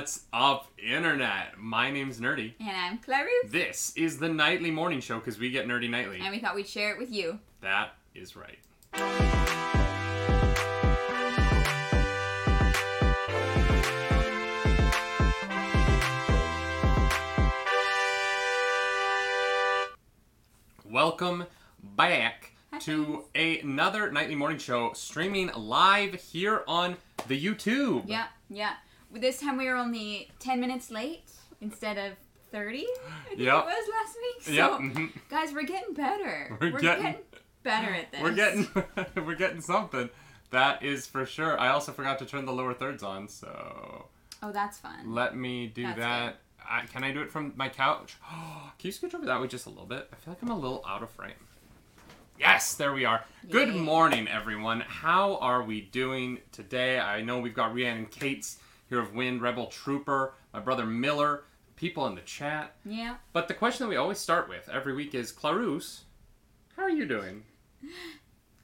What's up, Internet? My name's Nerdy. And I'm Clarisse. This is the nightly morning show because we get nerdy nightly. And we thought we'd share it with you. That is right. Welcome back to another nightly morning show streaming live here on the YouTube. Yeah, yeah. This time we were only 10 minutes late instead of 30. I think Yep. it was last week. So, Yep, mhm. guys, we're getting better. We're getting- better at this. We're getting we're getting something. That is for sure. I also forgot to turn the lower thirds on, so Oh, that's fun. let me do That's that. I, can I do it from my couch? can you scooch over that way just a little bit? I feel like I'm a little out of frame. Yes, there we are. Good morning, everyone. How are we doing today? I know we've got Rhiannon Cates here of Wind, Rebel Trooper, my brother Miller, people in the chat. Yeah. But the question that we always start with every week is, Clarus, how are you doing?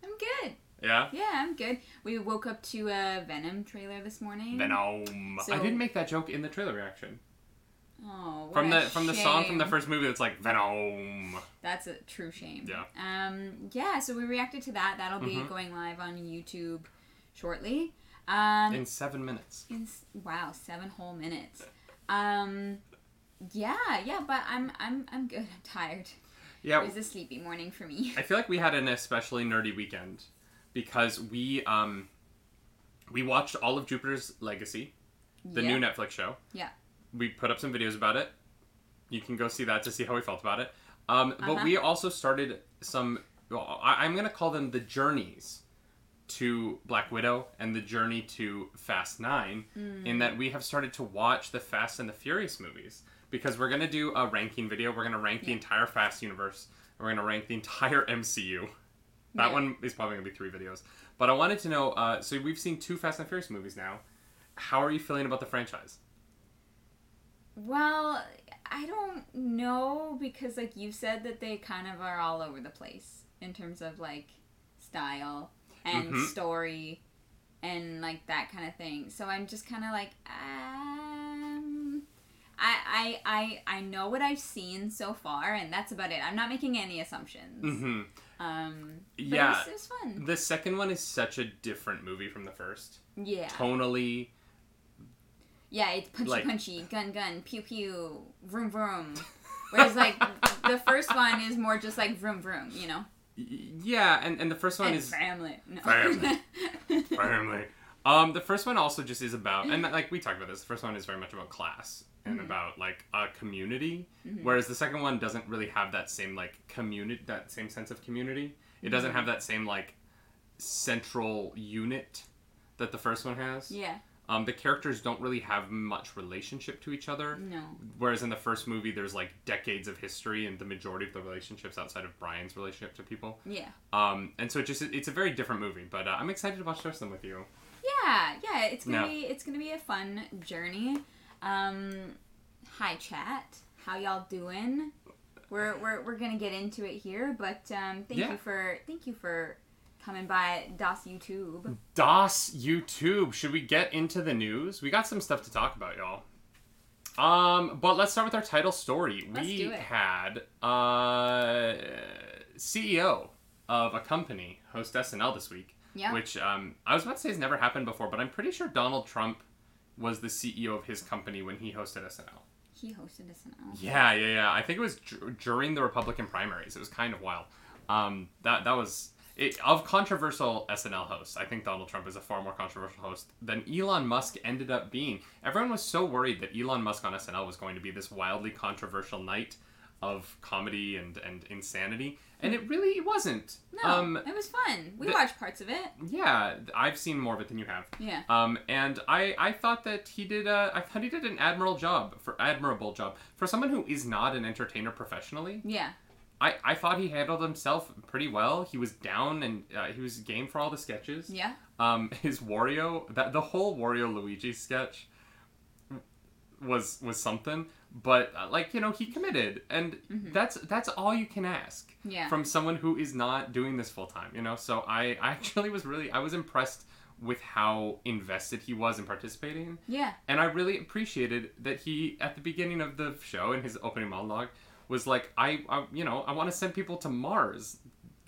I'm good. Yeah? Yeah, I'm good. We woke up to a Venom trailer this morning. Venom. So- I didn't make that joke in the trailer reaction. Oh, what From a the from the song from the first movie that's like Venom. That's a true shame. Yeah. Um. Yeah. So we reacted to that. That'll be Mhm. going live on YouTube shortly. Um. In seven minutes. in wow, seven whole minutes. Um. Yeah. Yeah. But I'm I'm I'm good. I'm tired. Yeah, It was a sleepy morning for me. I feel like we had an especially nerdy weekend because we um we watched all of Jupiter's Legacy, the yeah. new Netflix show. Yeah. We put up some videos about it. You can go see that to see how we felt about it. Um, But Uh-huh. we also started some. well, I, I'm gonna call them the journeys to Black Widow and the journey to Fast Nine. Mm. In that we have started to watch the Fast and the Furious movies because we're gonna do a ranking video. We're gonna rank the entire Fast universe. We're gonna rank the entire MCU. That Yeah. one is probably gonna be three videos. But I wanted to know. Uh, so we've seen two Fast and Furious movies now. How are you feeling about the franchise? Well, I don't know because like you said that they kind of are all over the place in terms of like style and Mhm. story and like that kind of thing. So I'm just kind of like um I, I I I know what I've seen so far and that's about it. I'm not making any assumptions. Mm-hmm. Um Yeah. it was, it was fun. The second one is such a different movie from the first. Yeah. Tonally, Yeah, it's punchy Like- punchy, gun gun, pew pew, vroom vroom. Whereas like the first one is more just like vroom vroom, you know. Y- yeah, and, and the first one and is family. No. Family. family. Um, the first one also just is about, and like we talked about this. The first one is very much about class and Mhm. about like a community, Mhm. whereas the second one doesn't really have that same like community, that same sense of community. It doesn't Mhm. have that same like central unit that the first one has. yeah. Um, the characters don't really have much relationship to each other. No. Whereas in the first movie, there's like decades of history and the majority of the relationships outside of Brian's relationship to people. Yeah. Um, and so it just it's a very different movie. But uh, I'm excited to watch the rest of them with you. Yeah. Yeah. It's gonna No. be it's gonna be a fun journey. Um, hi chat. How y'all doing? We're, we're, we're gonna get into it here, but um, thank Yeah. you for thank you for coming by DOS YouTube. DOS YouTube. Should we get into the news? We got some stuff to talk about, y'all. Um, but let's start with our title story. Let's we had uh, CEO of a company host SNL this week. Yeah. Which um, I was about to say has never happened before, but I'm pretty sure Donald Trump was the CEO of his company when he hosted SNL. He hosted SNL. Yeah, yeah, yeah. I think it was dur- during the Republican primaries. It was kind of wild. Um, that that was it, of controversial SNL hosts. I think Donald Trump is a far more controversial host than Elon Musk ended up being. Everyone was so worried that Elon Musk on SNL was going to be this wildly controversial night of comedy and and insanity, and it really wasn't. No, Um, it was fun. We watched parts of it. yeah, I've seen more of it than you have. Yeah. Um, and I, I thought that he did a, I thought he did an admirable job for admirable job for someone who is not an entertainer professionally. Yeah. I, I thought he handled himself pretty well. He was down and uh, he was game for all the sketches. Yeah. Um, his Wario, that the whole Wario Luigi sketch was was something. But uh, like you know, he committed, and Mhm. that's that's all you can ask Yeah. from someone who is not doing this full time. You know, so I, I actually was really I was impressed with how invested he was in participating. Yeah. And I really appreciated that he, at the beginning of the show, in his opening monologue, was like, I, I you know, I want to send people to Mars.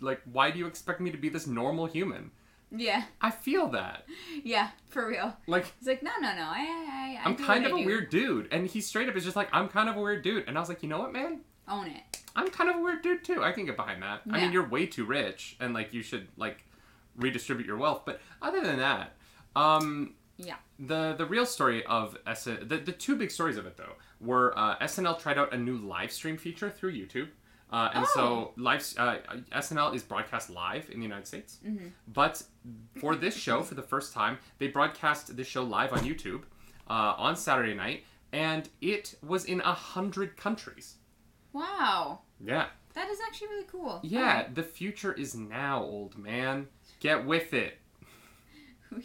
Like, why do you expect me to be this normal human? Yeah. I feel that. Yeah. For real. Like, He's like, no, no, no. I, I, I I'm kind of I a do. weird dude. And he straight up is just like, I'm kind of a weird dude. And I was like, you know what, man? Own it. I'm kind of a weird dude too. I can get behind that. I mean, you're way too rich, and like you should like redistribute your wealth. But other than that, um, Yeah. the the real story of SN the, the two big stories of it though were uh, SNL tried out a new live stream feature through YouTube. Uh, and so live uh, SNL is broadcast live in the United States, but for this show, for the first time, they broadcast this show live on YouTube uh, on Saturday night, and it was in a hundred countries. Wow. Yeah, That is actually really cool. yeah, Alright. the future is now, old man. Get with it.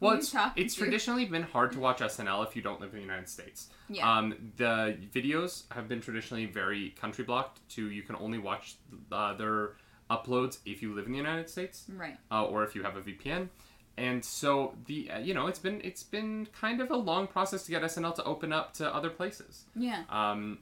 Who you, who Well, it's, it's to? traditionally been hard to watch SNL if you don't live in the United States. Yeah. Um, the videos have been traditionally very country blocked to you can only watch uh, their uploads if you live in the United States right. uh, or if you have a VPN. And so the uh, you know it's been it's been kind of a long process to get SNL to open up to other places. Yeah. Um,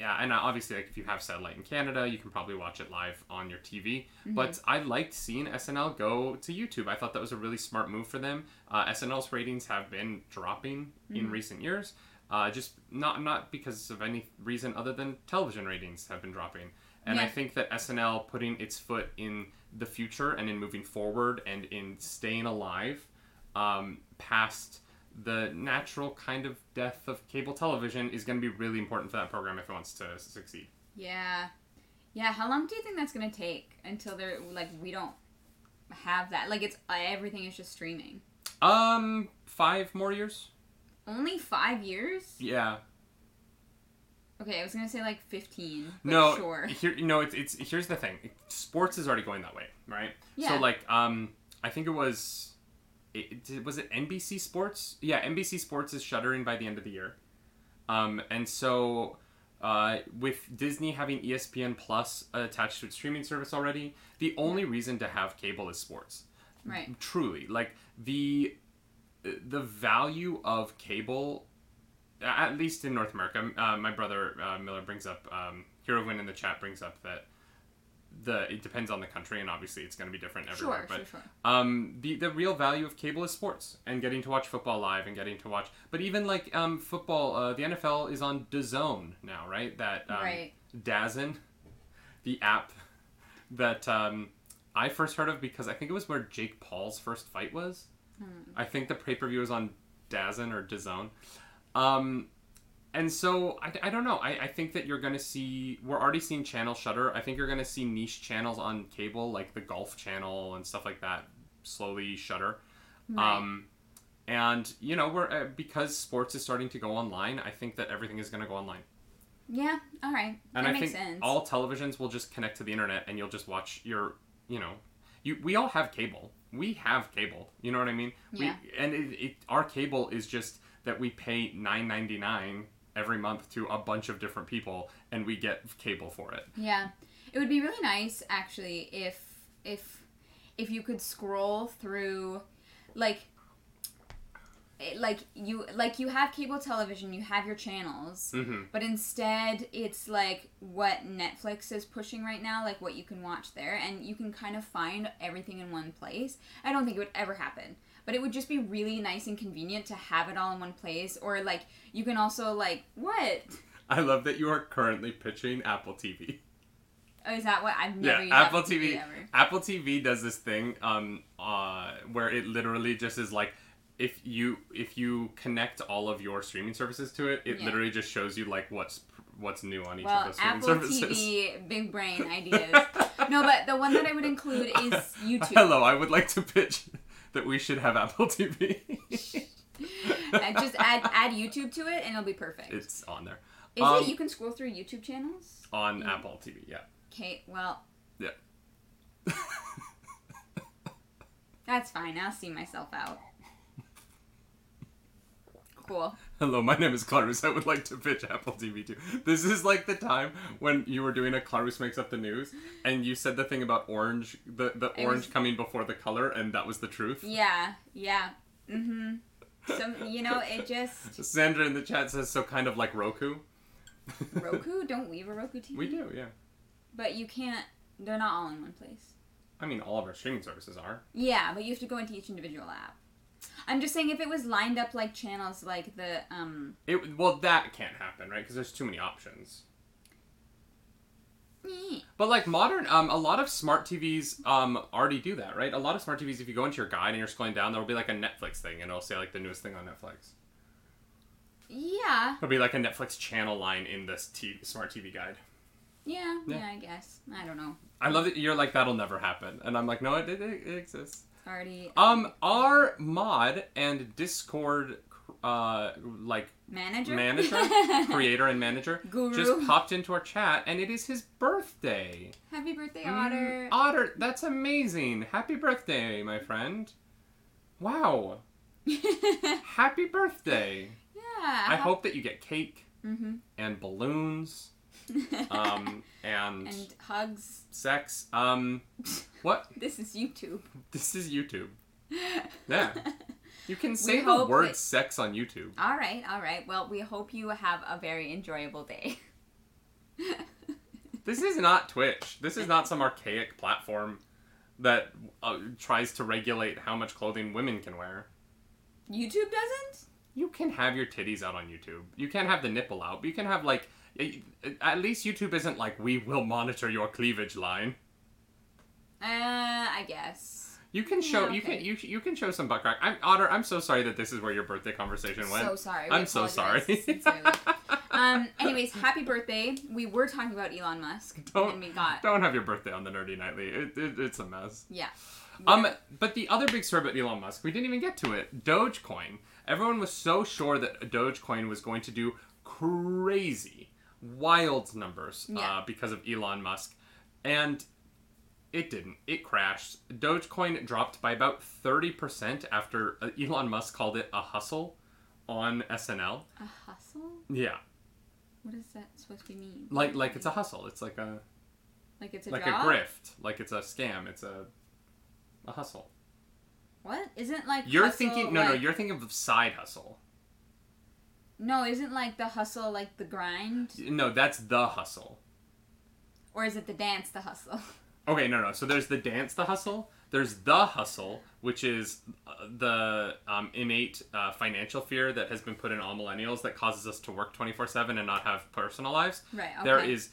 yeah, and uh, obviously, like if you have satellite in Canada, you can probably watch it live on your TV. But I liked seeing SNL go to YouTube. I thought that was a really smart move for them. Uh, SNL's ratings have been dropping in recent years, uh, just not not because of any reason other than television ratings have been dropping. And I think that SNL putting its foot in the future and in moving forward and in staying alive um, past the natural kind of death of cable television is going to be really important for that program if it wants to succeed. Yeah. Yeah. How long do you think that's gonna take until they're like we don't have that? Like it's uh, everything is just streaming. Um, five more years. Only five years? Yeah. Okay, I was gonna say like fifteen. No. Sure. Here, know, it's it's here's the thing. Sports is already going that way, right? Yeah. So like, um, I think it was, it, was it NBC Sports? Yeah, NBC Sports is shuttering by the end of the year, um, and so. Uh, with Disney having ESPN Plus attached to its streaming service already, the only reason to have cable is sports. Right. truly like the the value of cable at least in north america uh, my brother uh, miller brings up um, hero win in the chat brings up that the it depends on the country and obviously it's going to be different everywhere Sure. but Sure. Sure. um, the the real value of cable is sports and getting to watch football live and getting to watch. But even like um, football, uh, the NFL is on DAZN now, right? That um, Right. DAZN, the app that um, I first heard of because I think it was where Jake Paul's first fight was. I think the pay per view was on DAZN or DAZN. Um, and so I, I don't know. I, I think that you're going to see, we're already seeing channel shutter. I think you're going to see niche channels on cable, like the Golf Channel and stuff like that, slowly shutter. Right. Um, and, you know, we're, uh, because sports is starting to go online, I think that everything is going to go online. yeah. All right. And that I think sense. all televisions will just connect to the internet and you'll just watch your, you know, you, we all have cable. We have cable. You know what I mean? Yeah. We, and it, it, our cable is just that we pay nine ninety nine every month to a bunch of different people and we get cable for it. Yeah, it would be really nice actually if if if you could scroll through, like, it- like you like you have cable television, you have your channels, Mm-hmm. but instead it's like what Netflix is pushing right now, like what you can watch there, and you can kind of find everything in one place. I don't think it would ever happen. But it would just be really nice and convenient to have it all in one place, or like you can also like what? I love that you are currently pitching Apple TV. Oh, is that what I've Yeah, never used Apple TV. ever. Apple TV does this thing um uh where it literally just is like if you if you connect all of your streaming services to it, it Yeah. literally just shows you like what's what's new on each Well, of those streaming services. Apple services. TV, big brain ideas. no, but the one that I would include is YouTube. Hello, I would like to pitch that we should have Apple TV. Just add add YouTube to it, and it'll be perfect. it's on there. is um, it you can scroll through YouTube channels? On Apple TV, yeah. Okay, well, Yeah. that's fine. I'll see myself out. Cool. Hello, my name is Clarus. I would like to pitch Apple TV 2. This is like the time when you were doing a Clarus makes up the news, and you said the thing about orange, the the orange was- coming before the color, and that was the truth. Yeah, yeah. Mm-hmm. Some, you know, it just Sandra in the chat says so, kind of like Roku. Roku. Don't we have a Roku TV? we do, yeah. But you can't. They're not all in one place. I mean, all of our streaming services are. Yeah, but you have to go into each individual app. I'm just saying if it was lined up like channels like the um It well, that can't happen, right? Because there's too many options. But like modern, um, a lot of smart TVs um already do that, right? A lot of smart TVs, if you go into your guide and you're scrolling down, there will be like a Netflix thing, and it'll say like the newest thing on Netflix. yeah, There'll be like a Netflix channel line in this t- smart TV guide. yeah, Yeah. yeah, I guess. I don't know. I love that you're like that'll never happen, and I'm like, no, it, it, it exists. Already Um, our mod and Discord, uh, like manager manager, creator and manager, Guru. just popped into our chat, and it is his birthday. Happy birthday, Mm, Otter. Otter, that's amazing. Happy birthday, my friend. Wow. Happy birthday. yeah. I hope that you get cake Mm-hmm. and balloons um, and, and hugs. sex. Um, what? This is YouTube. This is YouTube. Yeah. You can say the word that- sex on YouTube. All right, all right. Well, we hope you have a very enjoyable day. This is not Twitch. This is not some archaic platform that uh, tries to regulate how much clothing women can wear. YouTube doesn't? You can have your titties out on YouTube. You can't have the nipple out, but you can have like at least YouTube isn't like we will monitor your cleavage line. Uh, I guess. You can show Yeah, you can you you can show some butt crack. I'm Otter. I'm so sorry that this is where your birthday conversation went. So sorry. We I'm so sorry. um. Anyways, happy birthday. We were talking about Elon Musk, Don't- and we got Don't have your birthday on the nerdy nightly. It, it, it's a mess. yeah. Um, but the other big story about Elon Musk, we didn't even get to it. Dogecoin. Everyone was so sure that Dogecoin was going to do crazy, wild numbers uh, because of Elon Musk, and it didn't. It crashed. Dogecoin dropped by about thirty percent after uh, Elon Musk called it a hustle on SNL. a hustle. Yeah, What is that supposed to mean? like like it's a hustle. It's like a like it's a like job? a grift. Like it's a scam. It's a a hustle. What isn't like You're hustle, thinking no no. like- You're thinking of side hustle. No isn't like the hustle like the grind No, that's the hustle. or is it the dance the hustle? Okay, no, no. So there's the dance, the hustle. There's the hustle, which is uh, the um, innate uh, financial fear that has been put in all millennials that causes us to work 24 7 and not have personal lives. Right. Okay. There is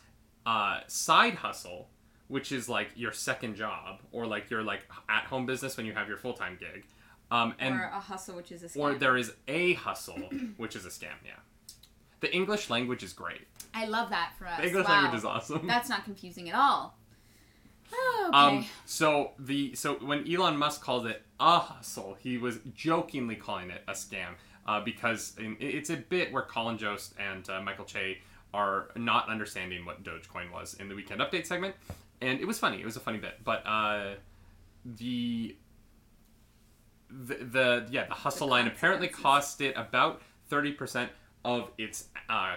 uh, side hustle, which is like your second job or like your like at home business when you have your full time gig. Um, and or a hustle, which is a scam. or there is a hustle, which is a scam. Yeah. The English language is great. I love that for us. The English wow. language is awesome. That's not confusing at all. Oh, okay. Um, so the so when Elon Musk called it a hustle, he was jokingly calling it a scam uh, because in, it's a bit where Colin Jost and uh, Michael Che are not understanding what Dogecoin was in the weekend update segment, and it was funny. It was a funny bit, but uh, the the, the yeah the hustle line apparently cost it about thirty percent of its uh,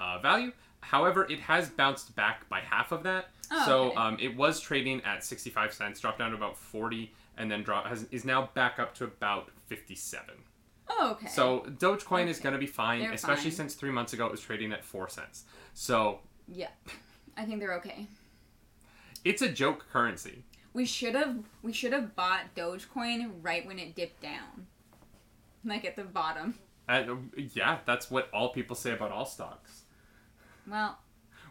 uh, value. However, it has bounced back by half of that. Oh, so okay. um, it was trading at 65 cents, dropped down to about 40, and then drop has, is now back up to about 57. oh, okay. So Dogecoin is going to be fine, They're especially fine. since three months ago it was trading at 4 cents. So yeah, I think they're okay. it's a joke currency. We should have we should have bought Dogecoin right when it dipped down, like at the bottom. Yeah, that's what all people say about all stocks. Well,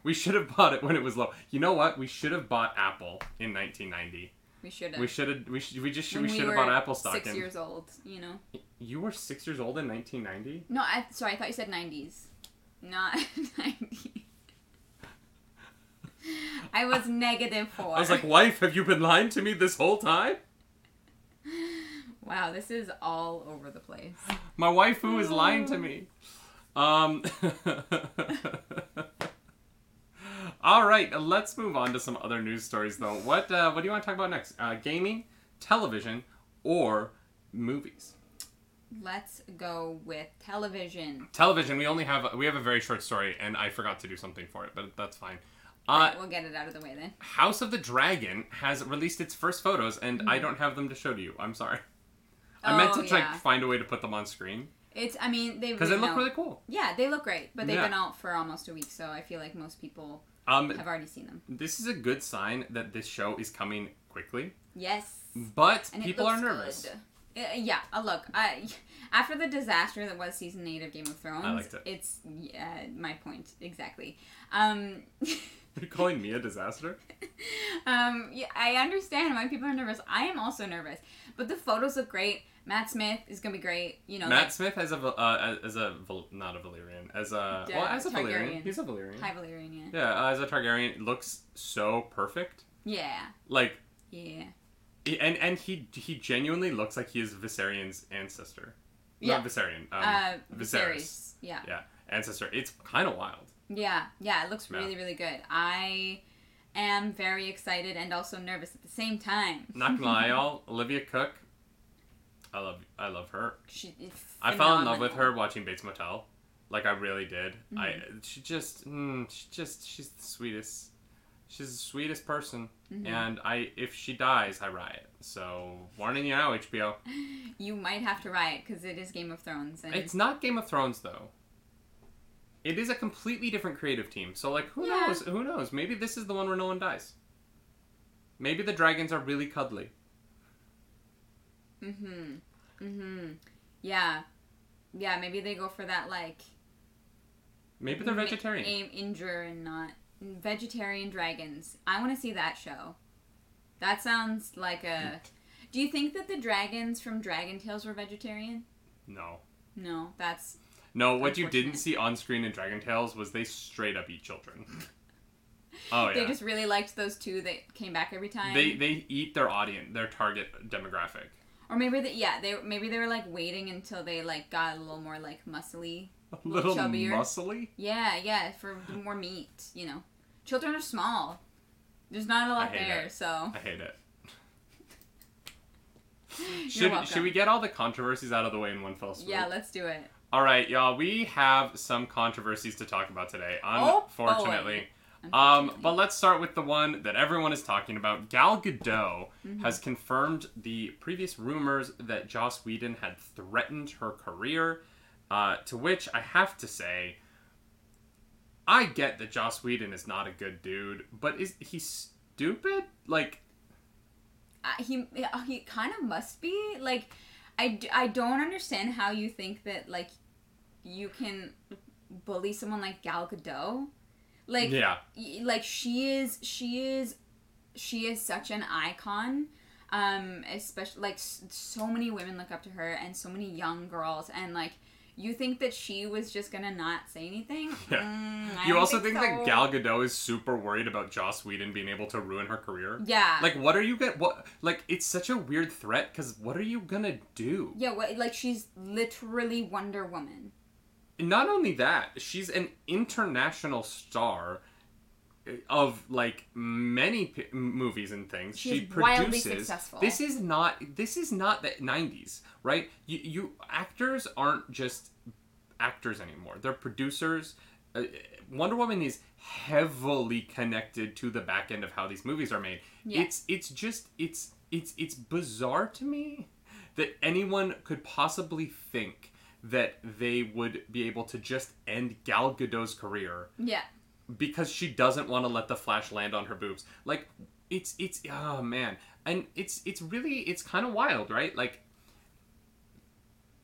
We should have bought it when it was low. You know what? We should have bought Apple in 1990. we should have. We should have. We, should, we just should. when We should have bought Apple stock. Six in- years old, you know. You were six years old in 1990. No, I sorry, I thought you said nineties, not ninety. I was negative four. I was like, wife, have you been lying to me this whole time? wow, this is all over the place. My waifu is lying to me. Um. All right, let's move on to some other news stories, though. What uh, What do you want to talk about next? Uh, gaming, television, or movies? let's go with television. Television. We only have we have a very short story, and I forgot to do something for it, but that's fine. Uh, we'll get it out of the way then. House of the Dragon has released its first photos, and I don't have them to show to you. I'm sorry. I meant Oh, to try yeah. find a way to put them on screen It's. I mean, they because they look really cool. Yeah, they look great, but they've Yeah. been out for almost a week, so I feel like most people Um, have already seen them. this is a good sign that this show is coming quickly, Yes. but And people are nervous. good. Uh, yeah, uh, look, I, after the disaster that was season eight of Game of Thrones, liked it. it's yeah, my point exactly. Um, You're calling me a disaster? um, yeah, I understand why people are nervous. I am also nervous, but the photos look great. Matt Smith is gonna be great. You know, Matt Smith as a uh, as a not a Valyrian as a well as a Valyrian. He's a Valyrian. High Valyrian. Yeah. Yeah, uh, as a Targaryen, looks so perfect. Yeah. Like, Yeah. and and he he genuinely looks like he is Viserion's ancestor. Yeah. Not Viserion. Um, uh, Viserys. Viserys. Yeah. Yeah, ancestor. It's kind of wild. Yeah. Yeah. It looks Yeah. really, really good. I am very excited and also nervous at the same time. Not gonna lie, y'all. Olivia Cooke. I love I love her. She, I fell in love with her watching Bates Motel. Like I really did. I Mm-hmm. she just mm, she just she's the sweetest. She's the sweetest person. Mhm. And I if she dies, I riot. So warning you now, HBO. You might have to riot because it is Game of Thrones, and It's not Game of Thrones though. It is a completely different creative team. So like who Yeah. knows? Who knows? Maybe this is the one where no one dies. Maybe the dragons are really cuddly. Mhm. Mhm. Yeah. Yeah. Maybe they go for that like. Maybe they're vegetarian. Aim injure and not vegetarian dragons. I want to see that show. That sounds like a. Do you think that the dragons from Dragon Tales were vegetarian? No. No, that's No, what you didn't see on screen in Dragon Tales was they straight up eat children. Oh yeah. they just really liked those two that came back every time. They they eat their audience, their target demographic. or maybe they, yeah, they maybe they were like waiting until they like got a little more like muscly. A little chubbier. muscly. Yeah, yeah, for more meat, you know. Children are small. There's not a lot there, it. so I hate it. You're Should should we get all the controversies out of the way in one fell swoop? yeah, let's do it. All right, y'all. We have some controversies to talk about today. Oh, Unfortunately. Um, but let's start with the one that everyone is talking about. Gal Gadot Mm-hmm. has confirmed the previous rumors that Joss Whedon had threatened her career. Uh, to which I have to say, I get that Joss Whedon is not a good dude, but is he stupid? Like, Uh, he uh, he kind of must be like I, I don't understand how you think that like you can bully someone like Gal Gadot. Like yeah, y- like she is she is she is such an icon um especially like s- so many women look up to her and so many young girls and like you think that she was just gonna not say anything Yeah. Mm, you also think, so. that Gal Gadot is super worried about Joss Whedon being able to ruin her career? yeah Like, what are you gonna what? Like, it's such a weird threat because what are you gonna do? yeah what, like she's literally Wonder Woman Not only that, she's an international star of like many p- movies and things. She wildly produces. successful. This is not. This is not the '90s, right? You, you actors aren't just actors anymore. They're producers. Uh, Wonder Woman is heavily connected to the back end of how these movies are made. Yeah. It's it's just it's it's it's bizarre to me that anyone could possibly think that they would be able to just end Gal Gadot's career yeah because she doesn't want to let the flash land on her boobs. Like it's it's oh man. And it's it's really it's kind of wild, right? Like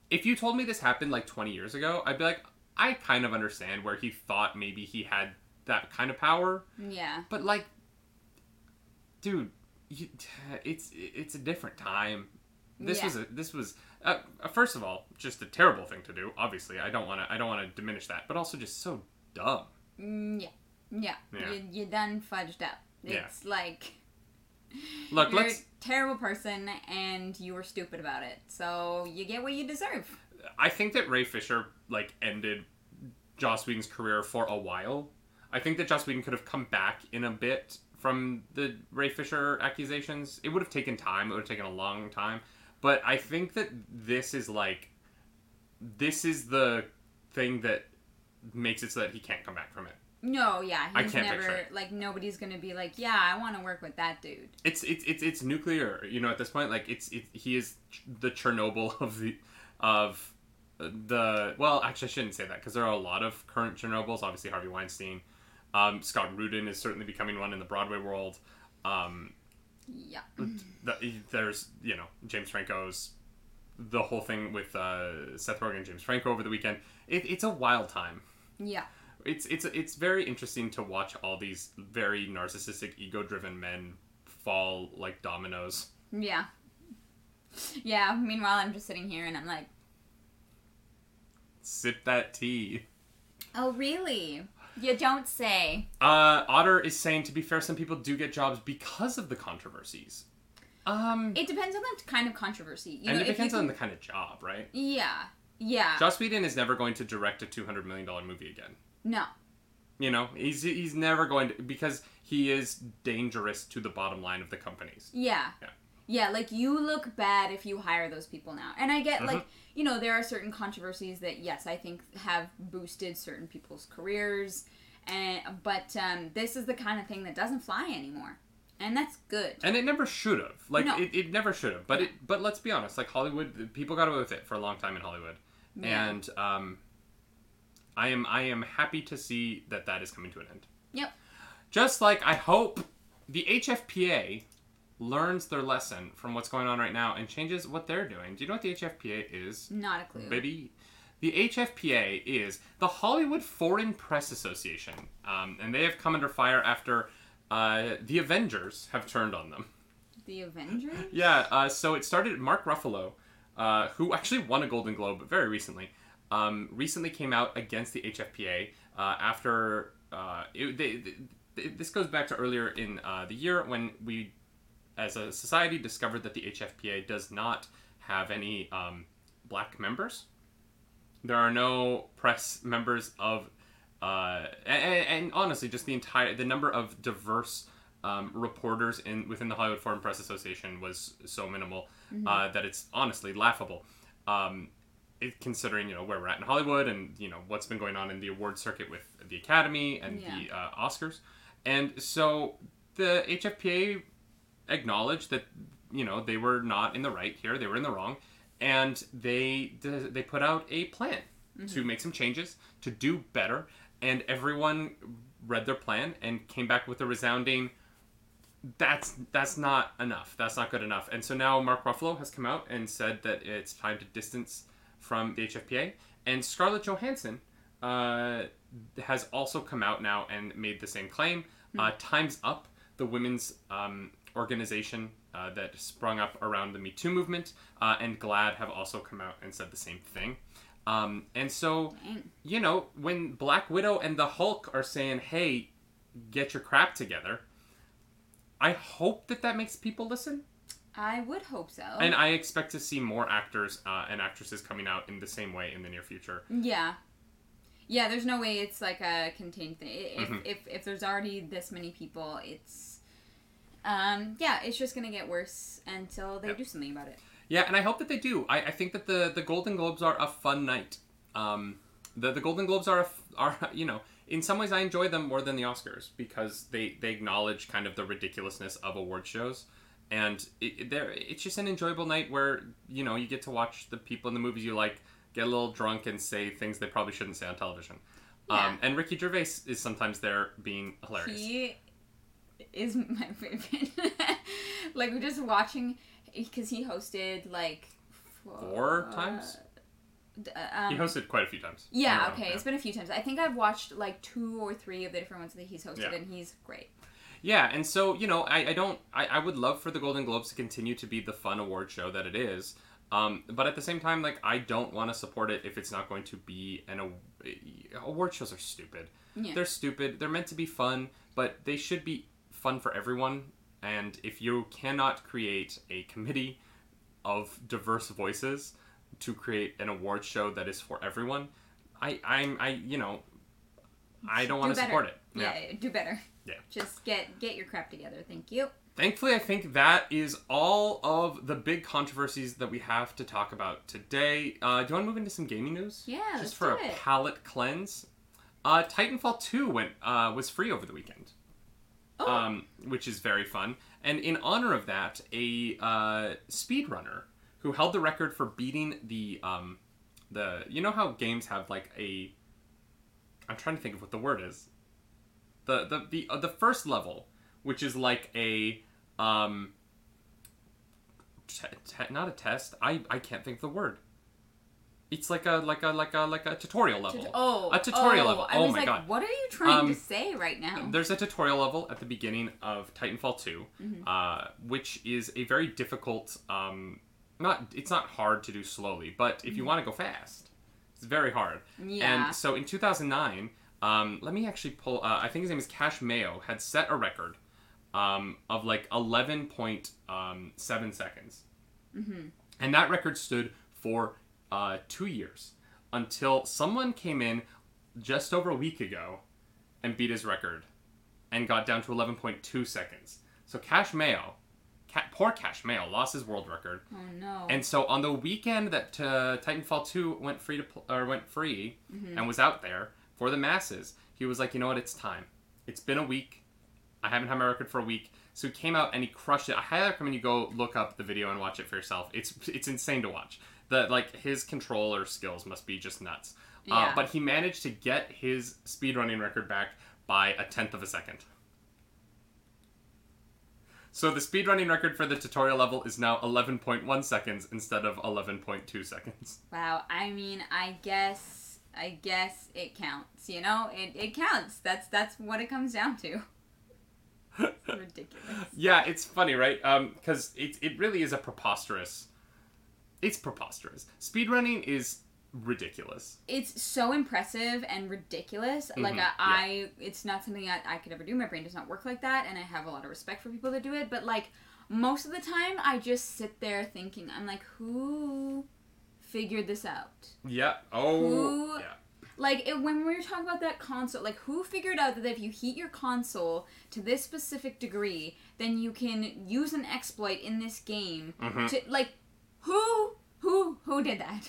if you told me this happened like 20 years ago, I'd be like I kind of understand where he thought maybe he had that kind of power, yeah but like dude, you, it's it's a different time. This Yeah. was a this was uh, uh, first of all just a terrible thing to do. Obviously, I don't want to I don't want to diminish that, but also just so dumb. Mm, yeah yeah, Yeah. You, you done fudged up Yeah. it's like Look, you're let's a terrible person and you were stupid about it so you get what you deserve I think that Ray Fisher like ended Joss Whedon's career for a while. I think that Joss Whedon could have come back in a bit from the Ray Fisher accusations. It would have taken time. It would have taken a long time. But I think that this is like this is the thing that makes it so that he can't come back from it. No, yeah, I can't never like nobody's gonna be like, yeah, I want to work with that dude. It's it's it's it's nuclear. You know, at this point, like it's it, he is ch- the Chernobyl of the of the well, actually, I shouldn't say that because there are a lot of current Chernobyls. Obviously, Harvey Weinstein, um, Scott Rudin is certainly becoming one in the Broadway world. Um, Yeah. the, there's you know James Franco's the whole thing with uh, Seth Rogen and James Franco over the weekend. It, it's a wild time. Yeah. It's it's it's very interesting to watch all these very narcissistic, ego-driven men fall like dominoes. Yeah. Yeah. Meanwhile, I'm just sitting here and I'm like, Sip that tea. oh, really? You don't say. Uh, Otter is saying, to be fair, some people do get jobs because of the controversies. Um, It depends on the kind of controversy. You and know, it depends you on the kind of job, right? Yeah. Yeah. Joss Whedon is never going to direct a two hundred million dollar movie again. no. You know, he's he's never going to because he is dangerous to the bottom line of the companies. Yeah. Yeah. Yeah, like you look bad if you hire those people now. And I get Mhm. like, you know, there are certain controversies that yes, I think have boosted certain people's careers and but um, this is the kind of thing that doesn't fly anymore. And that's good. And it never should have. Like No. it, it never should have. But it but let's be honest, like Hollywood people got away with it for a long time in Hollywood. Yeah. And um I am I am happy to see that that is coming to an end. Yep. Just like I hope the HFPA learns their lesson from what's going on right now and changes what they're doing. Do you know what the HFPA is? Not a clue. baby. The HFPA is the Hollywood Foreign Press Association, um, and they have come under fire after uh, the Avengers have turned on them. The Avengers? Yeah, uh, so it started. Mark Ruffalo, uh, who actually won a Golden Globe very recently, um, recently came out against the HFPA uh, after uh, it, they, they, this goes back to earlier in uh, the year when we, as a society, discovered that the HFPA does not have any um, black members. There are no press members of, and, and honestly, just the entire the number of diverse um, reporters in within the Hollywood Foreign Press Association was so minimal uh, that it's honestly laughable. Um, it, considering you know where we're at in Hollywood and you know what's been going on in the award circuit with the Academy and the uh, Oscars, and so the HFPA acknowledged that you know they were not in the right here; they were in the wrong, and they they put out a plan to make some changes to do better, and everyone read their plan and came back with a resounding that's that's not enough. That's not good enough. And so now Mark Ruffalo has come out and said that it's time to distance from the HFPA. And Scarlett Johansson uh, has also come out now and made the same claim. Uh, Times Up, the women's um, organization uh, that sprung up around the Me Too movement, uh, and GLAAD have also come out and said the same thing. Um, and so, you know, when Black Widow and the Hulk are saying, "Hey, get your crap together," I hope that that makes people listen, I would hope so. and I expect to see more actors uh, and actresses coming out in the same way in the near future. yeah. Yeah, there's no way it's like a contained thing. If, Mhm. if, if there's already this many people, it's. Um, yeah, it's just gonna get worse until they Yep. do something about it. Yeah, and I hope that they do. I, I think that the, the Golden Globes are a fun night. Um, the the Golden Globes are a f are you know in some ways I enjoy them more than the Oscars because they they acknowledge kind of the ridiculousness of award shows, and it, it, it's just an enjoyable night where you know you get to watch the people in the movies you like get a little drunk and say things they probably shouldn't say on television. Yeah. Um, and Ricky Gervais is sometimes there being hilarious. He is my favorite. like we're just watching because he hosted like Four times? Uh, Um, he hosted quite a few times. yeah, in a row, okay. It's been a few times. I think I've watched like two or three of the different ones that he's hosted, Yeah. and he's great. Yeah, and so you know, I, I don't, I, I would love for the Golden Globes to continue to be the fun award show that it is. Um, but at the same time, like I don't want to support it if it's not going to be an a- award shows are stupid. Yeah. They're stupid. They're meant to be fun, but they should be fun for everyone. And if you cannot create a committee of diverse voices to create an award show that is for everyone, I, I'm, I, you know, I don't want Do to support it. Yeah, do better. Yeah. Just get get your crap together. Thank you. thankfully, I think that is all of the big controversies that we have to talk about today. Uh, do you want to move into some gaming news? Yeah, Just for a it. palate cleanse. Uh, Titanfall 2 went uh, was free over the weekend, Oh, um, which is very fun. And in honor of that, a uh, speedrunner who held the record for beating the um, the you know how games have like a I'm trying to think of what the word is. The the the uh, the first level, which is like a um te- te- not a test. I I can't think of the word. It's like a like a like a like a tutorial level. Tut- oh, a tutorial oh, level. I Oh was my like, God. what are you trying Um, to say right now? There's a tutorial level at the beginning of Titanfall 2, Mm-hmm. uh, which is a very difficult. Um, not it's not hard to do slowly, but if you want to go fast, it's very hard. Yeah. And so in 2009, um, let me actually pull. Uh, I think his name is Cash Mayo had set a record um, of like 11.7 seconds, Mm-hmm. and that record stood for uh, two years until someone came in just over a week ago and beat his record and got down to 11.2 seconds. So Cash Mayo, Ca- poor Cash Mayo, lost his world record. oh no. And so on the weekend that uh, Titanfall 2 went free to pl- or went free and was out there for the masses, he was like, you know what, it's time. It's been a week. I haven't had my record for a week. So he came out and he crushed it. I highly recommend you go look up the video and watch it for yourself. It's it's insane to watch. The like his controller skills must be just nuts. Uh, Yeah. but he managed to get his speedrunning record back by a tenth of a second. So the speedrunning record for the tutorial level is now 11.1 seconds instead of 11.2 seconds. Wow, I mean, I guess, I guess it counts. You know, it, it counts. That's that's what it comes down to. Ridiculous. Yeah, it's funny, right? Um, because it it really is a preposterous. It's preposterous. Speedrunning is ridiculous. It's so impressive and ridiculous. Like Mhm, I, I, it's not something that I could ever do. My brain does not work like that, and I have a lot of respect for people that do it. But like most of the time, I just sit there thinking, I'm like, who figured this out? Yeah. Oh. Who- Yeah. like it, when we were talking about that console like who figured out that if you heat your console to this specific degree then you can use an exploit in this game Mhm. to like who who who did that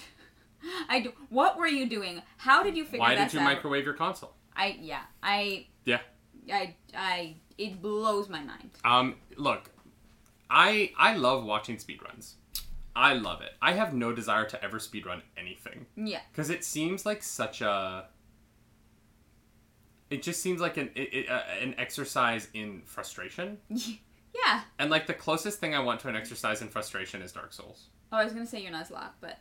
i do, what were you doing how did you figure Why that out? Why did you out microwave your console? i yeah i Yeah. i i it blows my mind Um, look, I I love watching speedruns. I love it. I have no desire to ever speedrun anything yeah because it seems like such a. It just seems like an it, it, uh, an exercise in frustration, yeah and like the closest thing I want to an exercise in frustration is Dark Souls. oh i was gonna say you're nuzlocke but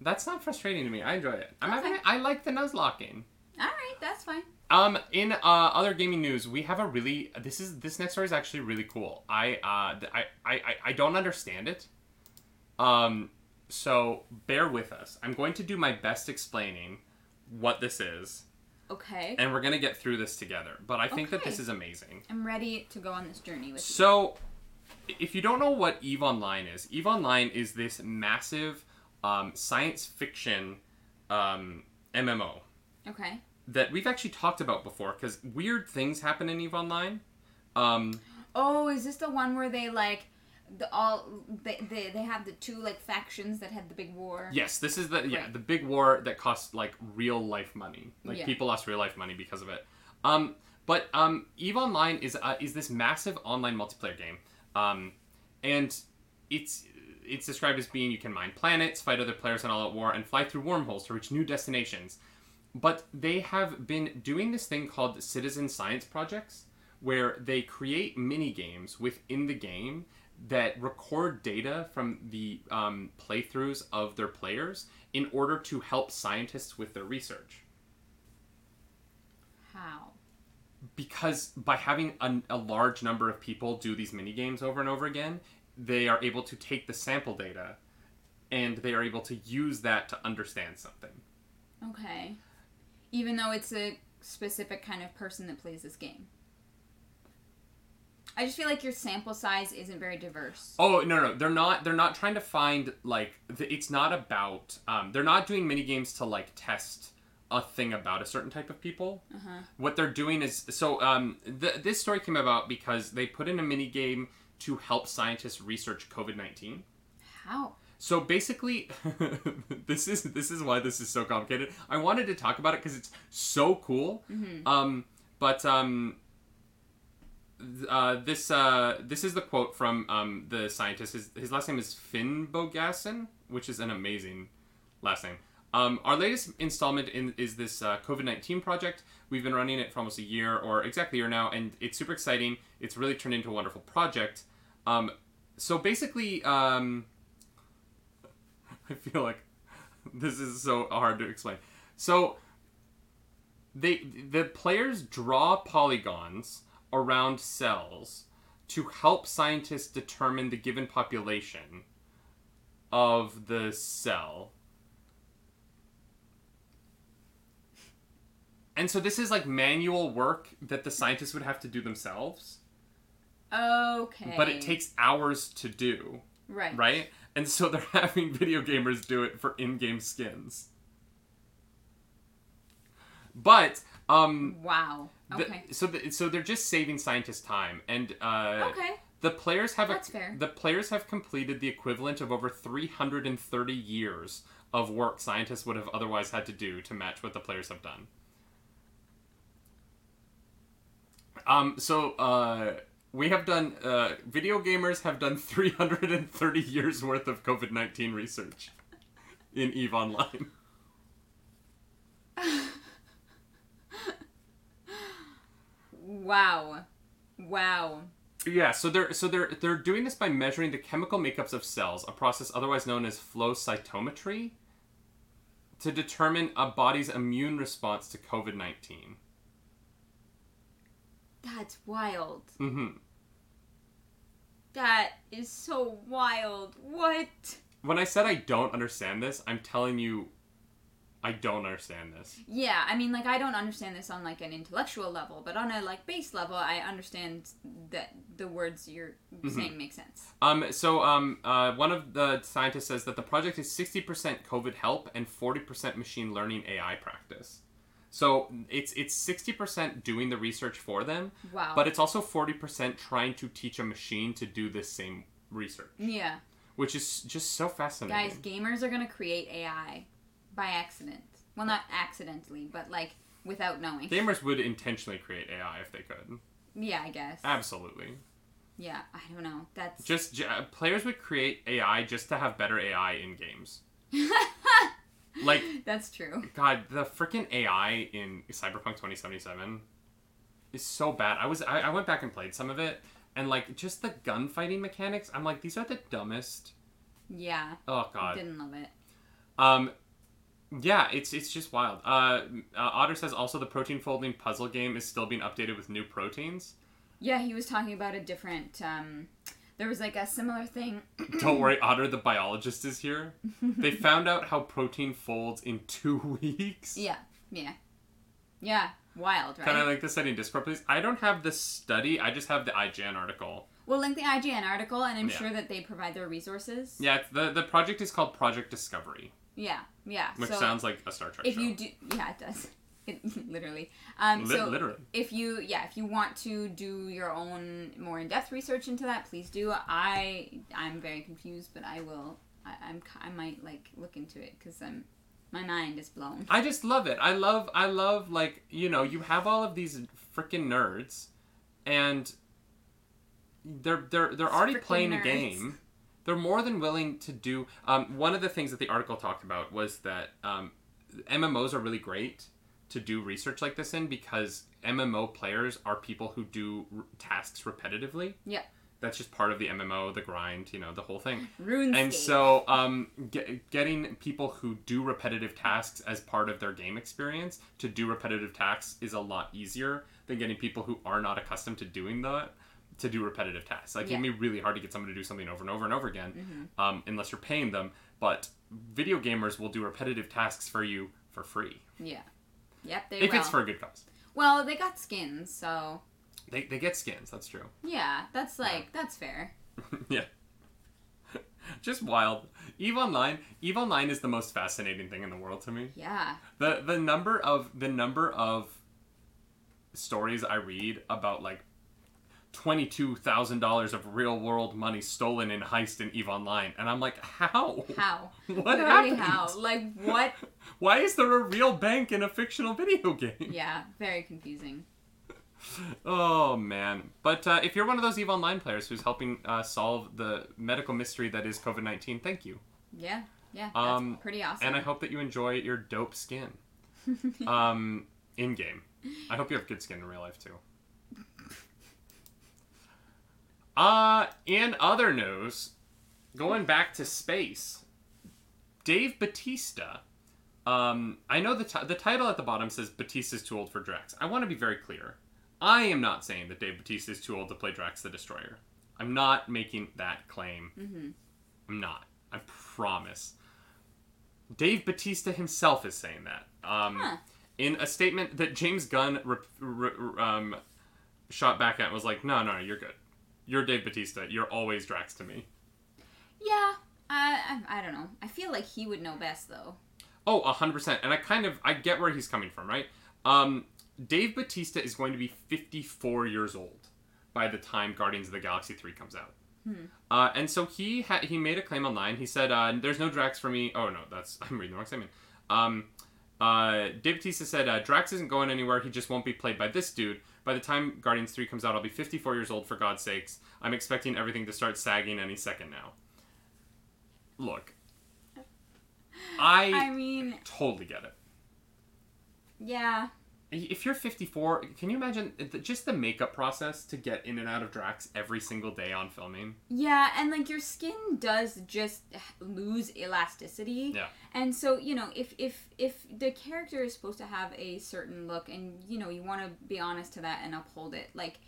That's not frustrating to me. I enjoy it. I'm Okay. having, I like the nuzlocking. all right that's fine Um, in uh, other gaming news, we have a really this is this next story is actually really cool. I uh I I I- don't understand it. Um, so bear with us. I'm going to do my best explaining what this is, okay and we're gonna get through this together. But I think that this is amazing. i'm ready to go on this journey with you So, if you don't know what Eve Online is, Eve Online is this massive um, science fiction um, MMO okay that we've actually talked about before because weird things happen in Eve Online. Um, Oh, is this the one where they like the all they, they they have the two like factions that had the big war? yes, this is the yeah Right. the big war that cost like real life money. Like Yeah. people lost real life money because of it. Um, but um, Eve Online is uh, is this massive online multiplayer game, um, and it's it's described as being you can mine planets, fight other players in all-out war, and fly through wormholes to reach new destinations. But they have been doing this thing called citizen science projects, where they create mini games within the game that record data from the um, playthroughs of their players in order to help scientists with their research. How? because by having a, a large number of people do these mini games over and over again, they are able to take the sample data and they are able to use that to understand something. Okay. Even though it's a specific kind of person that plays this game. I just feel like your sample size isn't very diverse. Oh no no they're not they're not trying to find like th- it's not about um, they're not doing mini games to like test a thing about a certain type of people. Uh-huh. What they're doing is so um, th- this story came about because they put in a mini game to help scientists research COVID nineteen. How? So basically, this is this is why this is so complicated. I wanted to talk about it because it's so cool. Um, but um, th- uh, this uh, this is the quote from um, the scientist. His, his last name is Finn Bogasson, which is an amazing last name. Um, our latest installment in, is this uh, COVID 19 project. We've been running it for almost a year, or exactly a year now, and it's super exciting. It's really turned into a wonderful project. Um, so basically, um, I feel like this is so hard to explain. So they the players draw polygons around cells to help scientists determine the given population of the cell. And so this is like manual work that the scientists would have to do themselves, Okay. but it takes hours to do, right. right? And so they're having video gamers do it for in-game skins. But um Wow. the- Okay. so the, so they're just saving scientists time and uh okay. the players have That's fair. the players have completed the equivalent of over 330 years of work scientists would have otherwise had to do to match what the players have done. Um so uh we have done uh video gamers have done 330 years worth of COVID-19 research in EVE Online. Wow. Wow. Yeah, so they're so they're they're doing this by measuring the chemical makeups of cells, a process otherwise known as flow cytometry, to determine a body's immune response to COVID nineteen. That's wild. Mm-hmm. That is so wild. What? When I said I don't understand this, I'm telling you, I don't understand this. Yeah, I mean, like, I don't understand this on, like, an intellectual level, but on a, like, base level, I understand that the words you're saying make sense. Um, so um, uh, one of the scientists says that the project is sixty percent COVID help and forty percent machine learning AI practice. So it's it's sixty percent doing the research for them, Wow. but it's also 40% trying to teach a machine to do this same research yeah. which is just so fascinating Guys, gamers are gonna create AI by accident. Well, not accidentally, but, like, without knowing. gamers would intentionally create ai if they could Yeah, I guess. absolutely Yeah, I don't know. That's. just j- players would create ai just to have better ai in games like That's true. god the freaking ai in cyberpunk 2077 is so bad i was I, I went back and played some of it and like just the gunfighting mechanics i'm like these are the dumbest Yeah. oh god Didn't love it. Um, yeah, it's it's just wild. Uh, uh, Otter says also the protein folding puzzle game is still being updated with new proteins. Yeah, he was talking about a different. Um, there was like a similar thing. Don't worry, Otter the biologist is here. they found out how protein folds in two weeks. Yeah, yeah, yeah. Wild, right? Can I link this study in Discord, please? I don't have the study. I just have the IGN article. We'll link the IGN article, and I'm Yeah. sure that they provide their resources. Yeah, the the project is called Project Discovery, yeah, yeah. which so sounds like a Star Trek if show. you do, yeah, it does. It, literally. Um, Li- so literally. if you, yeah, if you want to do your own more in-depth research into that, please do. I, I'm very confused, but I will. I, I'm, I might like look into it because I'm, my mind is blown. I just love it. I love I love like, you know, you have all of these freaking nerds and they're they're they're already Frickin' playing a game. They're more than willing to do um, one of the things that the article talked about was that um, MMOs are really great to do research like this in because MMO players are people who do r- tasks repetitively. Yeah. That's just part of the MMO, the grind, you know, the whole thing. RuneScape. And so, um, get, getting people who do repetitive tasks as part of their game experience to do repetitive tasks is a lot easier than getting people who are not accustomed to doing that to do repetitive tasks. Like, it can be really hard to get someone to do something over and over and over again, Mm-hmm. um, unless you're paying them. But video gamers will do repetitive tasks for you for free Yeah. Yep, they if will. it's for a good cause. well, they got skins, so They, they get skins. That's true. yeah, that's like that's fair. yeah. Just wild. Eve Online. Eve Online is the most fascinating thing in the world to me. Yeah. the the number of the number of stories I read about like twenty-two thousand dollars of real-world money stolen in heist in Eve Online, and I'm like, how? How? What Literally happened? how? Like what? Why is there a real bank in a fictional video game? Yeah, very confusing. Oh man! But uh, if you're one of those Eve Online players who's helping uh, solve the medical mystery that is COVID nineteen, thank you, Yeah, yeah, that's Um, pretty awesome. and I hope that you enjoy your dope skin. um, in game. I hope you have good skin in real life too. Uh, in other news, going back to space, Dave Batista. Um, I know the ti- the title at the bottom says Batista's too old for Drax. I want to be very clear. I am not saying that Dave Batista is too old to play Drax the Destroyer. I'm not making that claim. Mhm. I'm not. I promise. Dave Batista himself is saying that. Um, Huh. In a statement that James Gunn re- re- um, shot back at, was like, no, "No, no, you're good. You're Dave Batista. You're always Drax to me." Yeah, I, I I don't know. I feel like he would know best though. Oh, hundred percent. And I kind of I get where he's coming from, right? Um, Dave Batista is going to be 54 years old by the time Guardians of the Galaxy 3 comes out. Hmm. Uh, and so he ha- he made a claim online. He said, uh, "There's no Drax for me." Oh no, that's I'm reading the wrong statement. Um, uh, Dave Batista said, uh, "Drax isn't going anywhere. He just won't be played by this dude. By the time Guardians 3 comes out, I'll be 54 years old. For God's sakes, I'm expecting everything to start sagging any second now." Look, I, I mean, totally get it. yeah, If you're 54, can you imagine just the makeup process to get in and out of Drax every single day on filming? yeah, and like your skin does just lose elasticity. Yeah. And so, you know, if if if the character is supposed to have a certain look and you know, you want to be honest to that and uphold it, like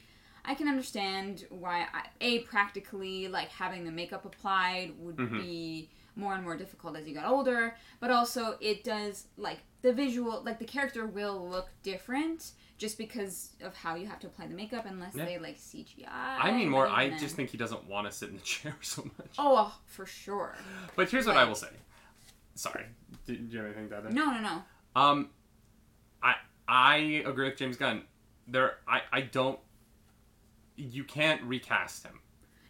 I can understand why I, a practically like having the makeup applied would Mhm. be more and more difficult as you got older, but also it does like the visual like the character will look different just because of how you have to apply the makeup unless Yeah. they like CGI. I mean, more, I even just think he doesn't want to sit in the chair so much. Oh, for sure. But here's what I will say. Sorry. Do, do you have anything to add there? No, no, no. Um, I I agree with James Gunn. There, I I don't. You can't recast him.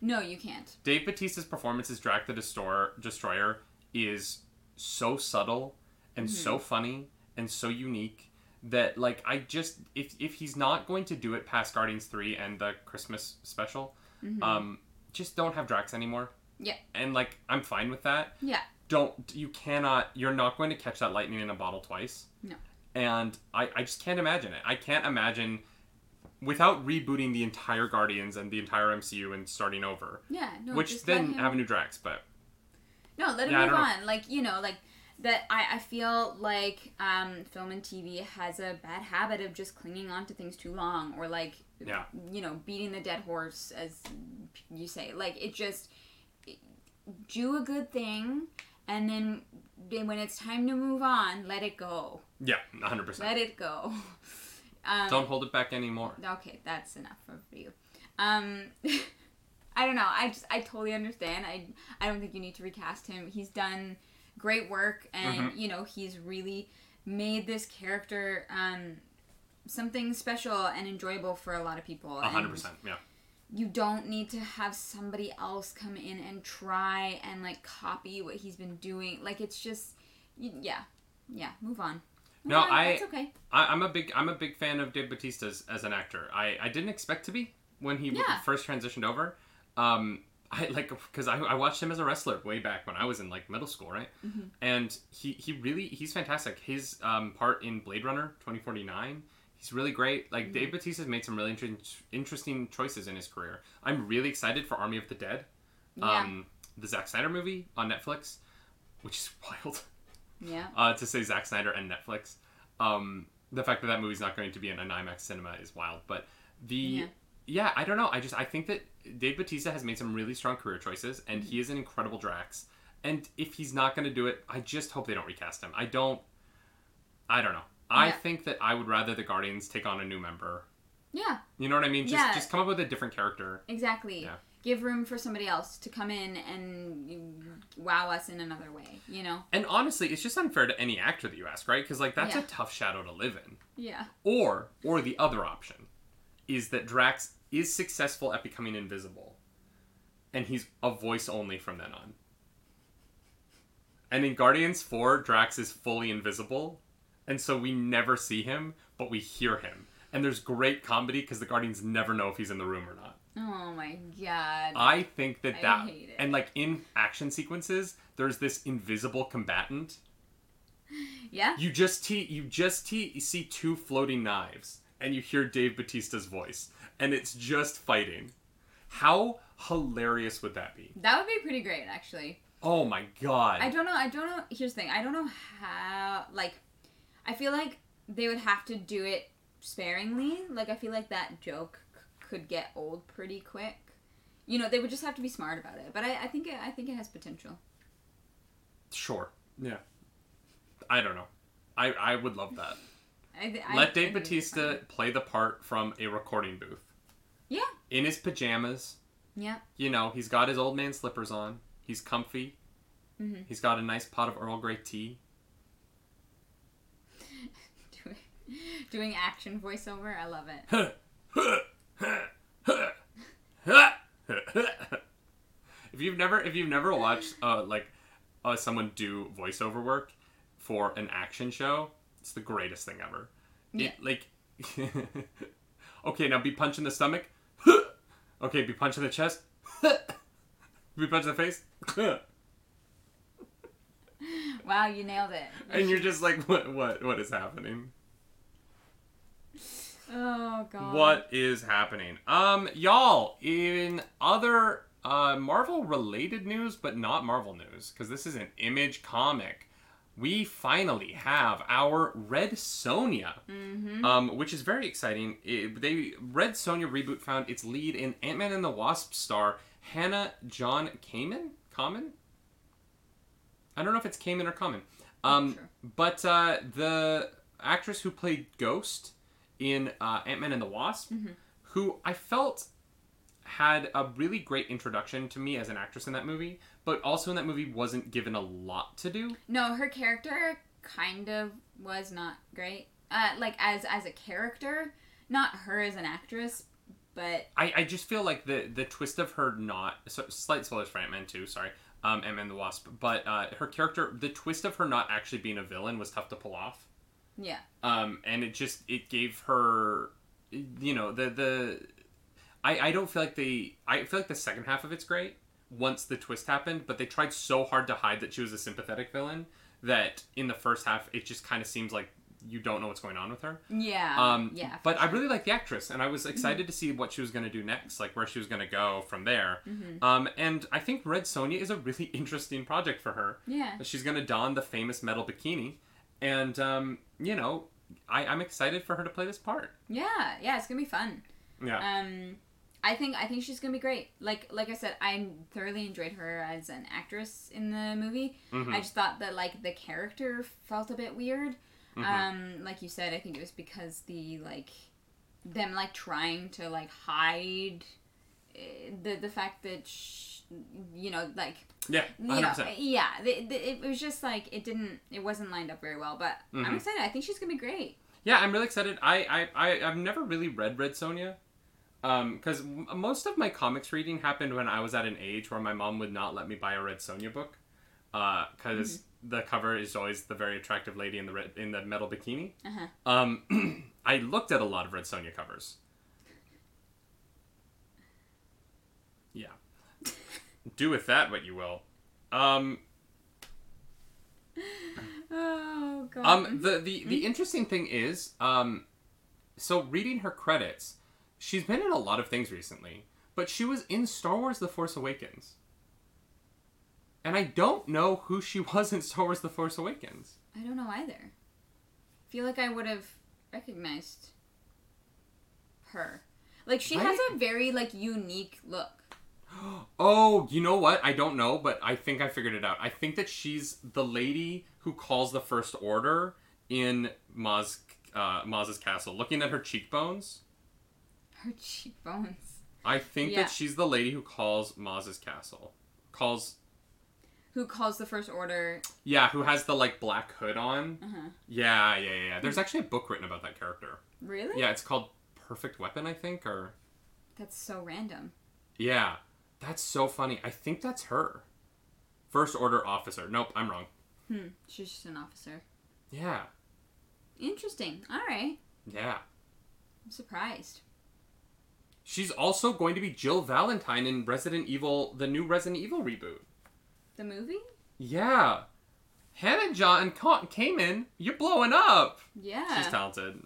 No, you can't. Dave Batista's performance as Drax the Destroyer, Destroyer is so subtle and so funny and so unique that like I just if if he's not going to do it past Guardians 3 and the Christmas special, um just don't have Drax anymore. Yeah. And like I'm fine with that. Yeah. Don't you cannot you're not going to catch that lightning in a bottle twice. No. And I I just can't imagine it. I can't imagine without rebooting the entire Guardians and the entire MCU and starting over Yeah, no. which then have a new Drax, but No, let him Yeah, move on. Like you know, like that. I I feel like um, film and TV has a bad habit of just clinging on to things too long, or like Yeah. you know, beating the dead horse, as you say. Like it just do a good thing, and then when it's time to move on, let it go. yeah, 100%. Let it go. Um, Don't hold it back anymore. Okay, that's enough for you. Um, I don't know. I just I totally understand. I I don't think you need to recast him. He's done great work, and Mm-hmm. you know he's really made this character um something special and enjoyable for a lot of people. 100%. Yeah. You don't need to have somebody else come in and try and like copy what he's been doing. Like it's just, yeah, yeah. Move on. Move No, on, I- okay. I, I'm a big I'm a big fan of Dave Batista as, as an actor. I, I didn't expect to be when he w- first transitioned over. Um, I like because I, I watched him as a wrestler way back when I was in like middle school, right? Mm-hmm. And he he really he's fantastic. His um, part in Blade Runner 2049. He's really great. Mm-hmm. Like Dave Batista's made some really inter- interesting choices in his career. I'm really excited for Army of the Dead, Yeah. um, the Zack Snyder movie on Netflix, which is wild. Yeah. uh, to say Zack Snyder and Netflix. Um, the fact that that movie's not going to be in an IMAX cinema is wild. But the yeah. Yeah. I don't know. I just I think that Dave Batista has made some really strong career choices, and he is an incredible Drax. And if he's not going to do it, I just hope they don't recast him. I don't. I don't know. I Yeah. think that I would rather the Guardians take on a new member. Yeah. You know what I mean? Just Yeah. just come up with a different character. Exactly. Yeah. Give room for somebody else to come in and wow us in another way, you know? And honestly, it's just unfair to any actor that you ask, right? Because like that's Yeah. a tough shadow to live in. Yeah. Or or the other option is that Drax is successful at becoming invisible, and he's a voice only from then on. And in Guardians 4, Drax is fully invisible, and so we never see him, but we hear him. And there's great comedy because the Guardians never know if he's in the room or not. Oh my god. I think that I that hate it. and like in action sequences, there's this invisible combatant. yeah? You just te- you just te- you see two floating knives, and you hear Dave Batista's voice, and it's just fighting. How hilarious would that be? That would be pretty great, actually. Oh my god! I don't know. I don't know. Here's the thing. I don't know how. Like, I feel like they would have to do it sparingly. Like, I feel like that joke c- could get old pretty quick. You know, they would just have to be smart about it. But I, I think it. I think it has potential. Sure. Yeah. I don't know. I I would love that. I, Let Dave Batista play the part from a recording booth. Yeah. In his pajamas. Yeah. You know, he's got his old man slippers on. He's comfy. Mhm. He's got a nice pot of Earl Grey tea. Doing, doing action voiceover. I love it. if you've never if you've never watched uh like uh someone do voiceover work for an action show, it's the greatest thing ever. Yeah. It like Okay, now be punched in the stomach. Okay, be punched in the chest. be punched in the face. Wow, you nailed it. and you're just like what what what is happening? Oh god. What is happening? Um, y'all, in other uh, Marvel related news, but not Marvel news, because this is an image comic, we finally have our Red Sonja, Mm-hmm. um, which is very exciting. It, they Red Sonja reboot found its lead in Ant Man and the Wasp star Hannah John Kamen. Common? I don't know if it's Kamen or Common. Um, sure. But uh, the actress who played Ghost in uh, Ant Man and the Wasp, Mm-hmm. who I felt had a really great introduction to me as an actress in that movie, but also in that movie wasn't given a lot to do. No, her character kind of was not great. Uh, like as as a character, not her as an actress, but I, I just feel like the the twist of her not so, slight spoilers for Ant Man too. Sorry, um, Ant Man the Wasp, but uh, her character, the twist of her not actually being a villain was tough to pull off. yeah, um, and it just it gave her, you know, the the, I I don't feel like they I feel like the second half of it's great once the twist happened, but they tried so hard to hide that she was a sympathetic villain that in the first half it just kind of seems like you don't know what's going on with her. yeah, Um, yeah. But I really like the actress, and I was excited to see what she was going to do next, like where she was going to go from there. Mhm. Um, and I think Red Sonja is a really interesting project for her. yeah, She's going to don the famous metal bikini, and um, you know, I, I'm excited for her to play this part. yeah, yeah. It's gonna be fun. Yeah. Um, I think I think she's gonna be great. Like like I said, I thoroughly enjoyed her as an actress in the movie. Mhm. I just thought that like the character felt a bit weird. Mhm. Um, like you said, I think it was because the like them like trying to like hide eh, the the fact that sh- you know like yeah, 100%. know yeah the, the, it was just like it didn't it wasn't lined up very well. But Mhm. I'm excited. I think she's gonna be great. Yeah, I'm really excited. I, I, I, I've never really read Red Sonja. Because most of my comics reading happened when I was at an age where my mom would not let me buy a Red Sonja book. Because the cover is always the very attractive lady in the red, in the metal bikini. Uh-huh. Um, I looked at a lot of Red Sonja covers. Yeah. Do with that what you will. Um, Oh god. Um, the the, the interesting thing is, um, so reading her credits, she's been in a lot of things recently, but she was in Star Wars: The Force Awakens, and I don't know who she was in Star Wars: The Force Awakens. I don't know either. feel like I would have recognized her. Like she has a very like unique look. Oh, you know what? I don't know, but I think I figured it out. I think that she's the lady who calls the First Order in Maz, uh, Maz's castle. Looking at her cheekbones, Her cheekbones. I think Yeah. that she's the lady who calls Maz's castle. Calls Who calls the first order? Yeah, who has the like black hood on. Uh-huh. Yeah, yeah, yeah, yeah. There's actually a book written about that character. Really? Yeah, it's called Perfect Weapon, I think, or That's so random. Yeah, that's so funny. I think that's her. First order officer. Nope, I'm wrong. Hmm. She's just an officer. Yeah, Interesting. All right. yeah. I'm surprised. She's also going to be Jill Valentine in Resident Evil, the new Resident Evil reboot. The movie? Yeah. Hannah John in. You're blowing up. Yeah. She's talented.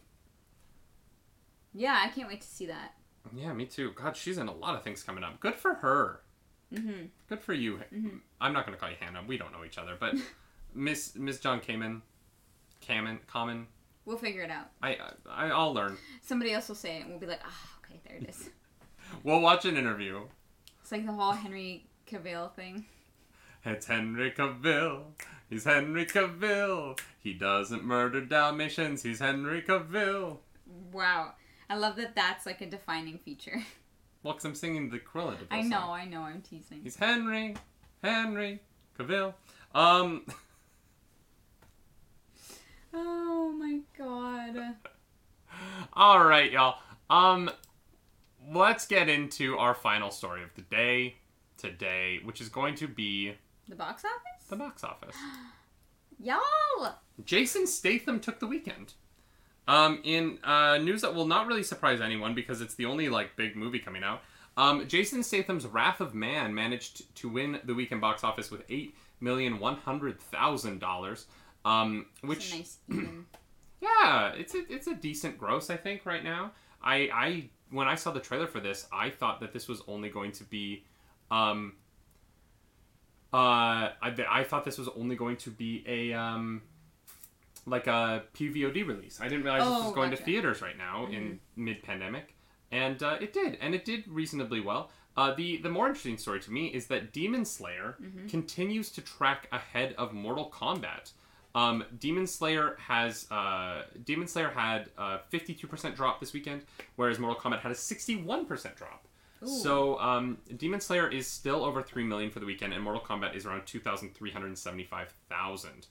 yeah, I can't wait to see that. Yeah, me too. God, she's in a lot of things coming up. Good for her. Mm-hmm. Good for you. Mhm. I'm not gonna call you Hannah. We don't know each other, but Miss Miss John Kamen, Kamen, Common. We'll figure it out. I, I I'll learn. Somebody else will say it, and we'll be like, ah, okay, there it is. We'll watch an interview. It's like the whole Henry Cavill thing. It's Henry Cavill. He's Henry Cavill. He doesn't murder Dalmatians. He's Henry Cavill. Wow. I love that that's like a defining feature. Well, because I'm singing the Cruella de Vil I song. know, I know, I'm teasing. He's Henry, Henry Cavill. Um, Oh my god. all right, y'all. Um, let's get into our final story of the day today, which is going to be The box office? the box office. Y'all! Jason Statham took the weekend. Um, in uh, news that will not really surprise anyone because it's the only like big movie coming out. Um, Jason Statham's Wrath of Man managed to win the weekend box office with eight million one hundred thousand dollars. Um, which a nice yeah, it's a it's a decent gross I think right now. I I when I saw the trailer for this, I thought that this was only going to be, um, uh, I, I thought this was only going to be a um, like a PVOD release. I didn't realize this Oh, was going to theaters right now in mid pandemic, and uh, it did, and it did reasonably well. Uh, the the more interesting story to me is that Demon Slayer continues to track ahead of Mortal Kombat. Um, Demon Slayer has uh, Demon Slayer had uh, a 52% drop this weekend, whereas Mortal Kombat had a 61% drop. Ooh. So um, Demon Slayer is still over 3 million for the weekend, and Mortal Kombat is around 2,375,000.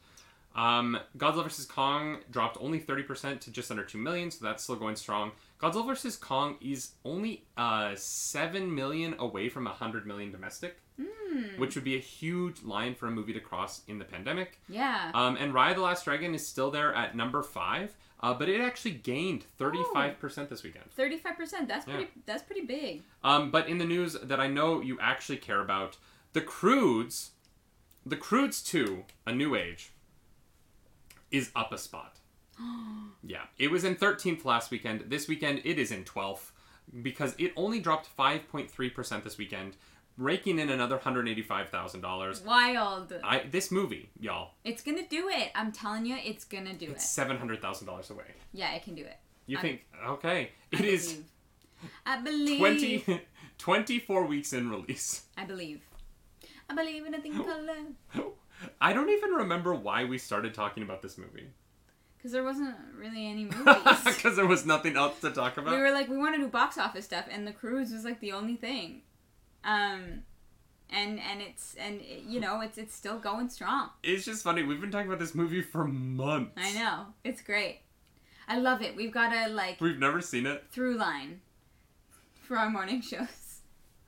Um, Godzilla vs Kong dropped only thirty percent to just under two million, so that's still going strong. Godzilla vs Kong is only uh, seven million away from a hundred million domestic, Hmm. which would be a huge line for a movie to cross in the pandemic. Yeah. Um, and Raya the Last Dragon is still there at number five, uh, but it actually gained thirty-five percent this weekend. Thirty-five percent. That's Yeah. pretty. That's pretty big. Um, but in the news that I know you actually care about, the Croods, the Croods 2, A New Age, is up a spot. yeah, it was in 13th last weekend. This weekend, it is in 12th because it only dropped 5.3% this weekend, raking in another $185,000. Wild. I This movie, y'all, It's gonna do it. I'm telling you, it's gonna do it's it. $700,000 away. Yeah, it can do it. You I- think, okay, I it is believe. I believe. 20, 24 weeks in release. I believe. I believe in a thing called love. I don't even remember why we started talking about this movie. Because there wasn't really any movies. Because there was nothing else to talk about. we were like, we want to do box office stuff, and the Croods was like the only thing. Um, and and it's and it, you know it's it's still going strong. It's just funny. We've been talking about this movie for months. I know it's great. I love it. We've got a like We've never seen it. through line for our morning shows.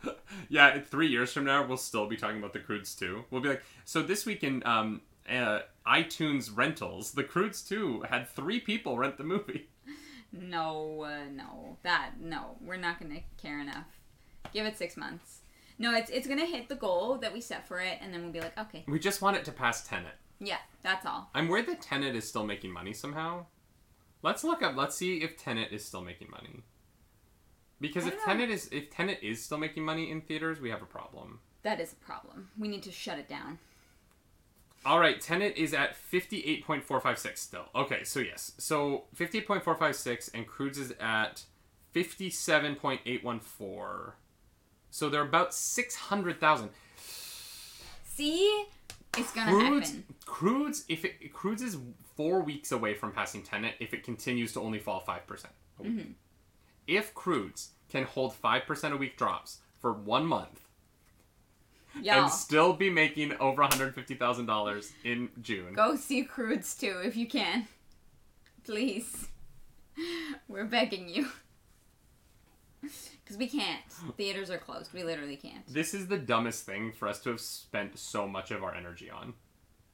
Yeah, three years from now, we'll still be talking about the Croods too. We'll be like, so this week in um, uh, iTunes rentals, the Croods 2 had three people rent the movie. No, uh, no, that no, we're not gonna care enough. Give it six months. No, it's it's gonna hit the goal that we set for it, and then we'll be like, okay, We just want it to pass Tenet. yeah, that's all. I'm worried that Tenet is still making money somehow. Let's look up. Let's see if Tenet is still making money. Because if. Tenet is if Tenet is still making money in theaters, we have a problem. That is a problem. We need to shut it down. All right, Tenet is at 58.456 still. Okay, so yes. So 58.456 and Croods is at 57.814. So they're about 600,000. See, it's gonna Croods, happen. Croods, if it Croods is 4 weeks away from passing Tenet if it continues to only fall 5%. a. Mm-hmm. If Croods can hold 5% a week drops for 1 month Y'all, and still be making over $150,000 in June. go see Croods too if you can. Please, we're begging you. because we can't. Theaters are closed. We literally can't. This is the dumbest thing for us to have spent so much of our energy on.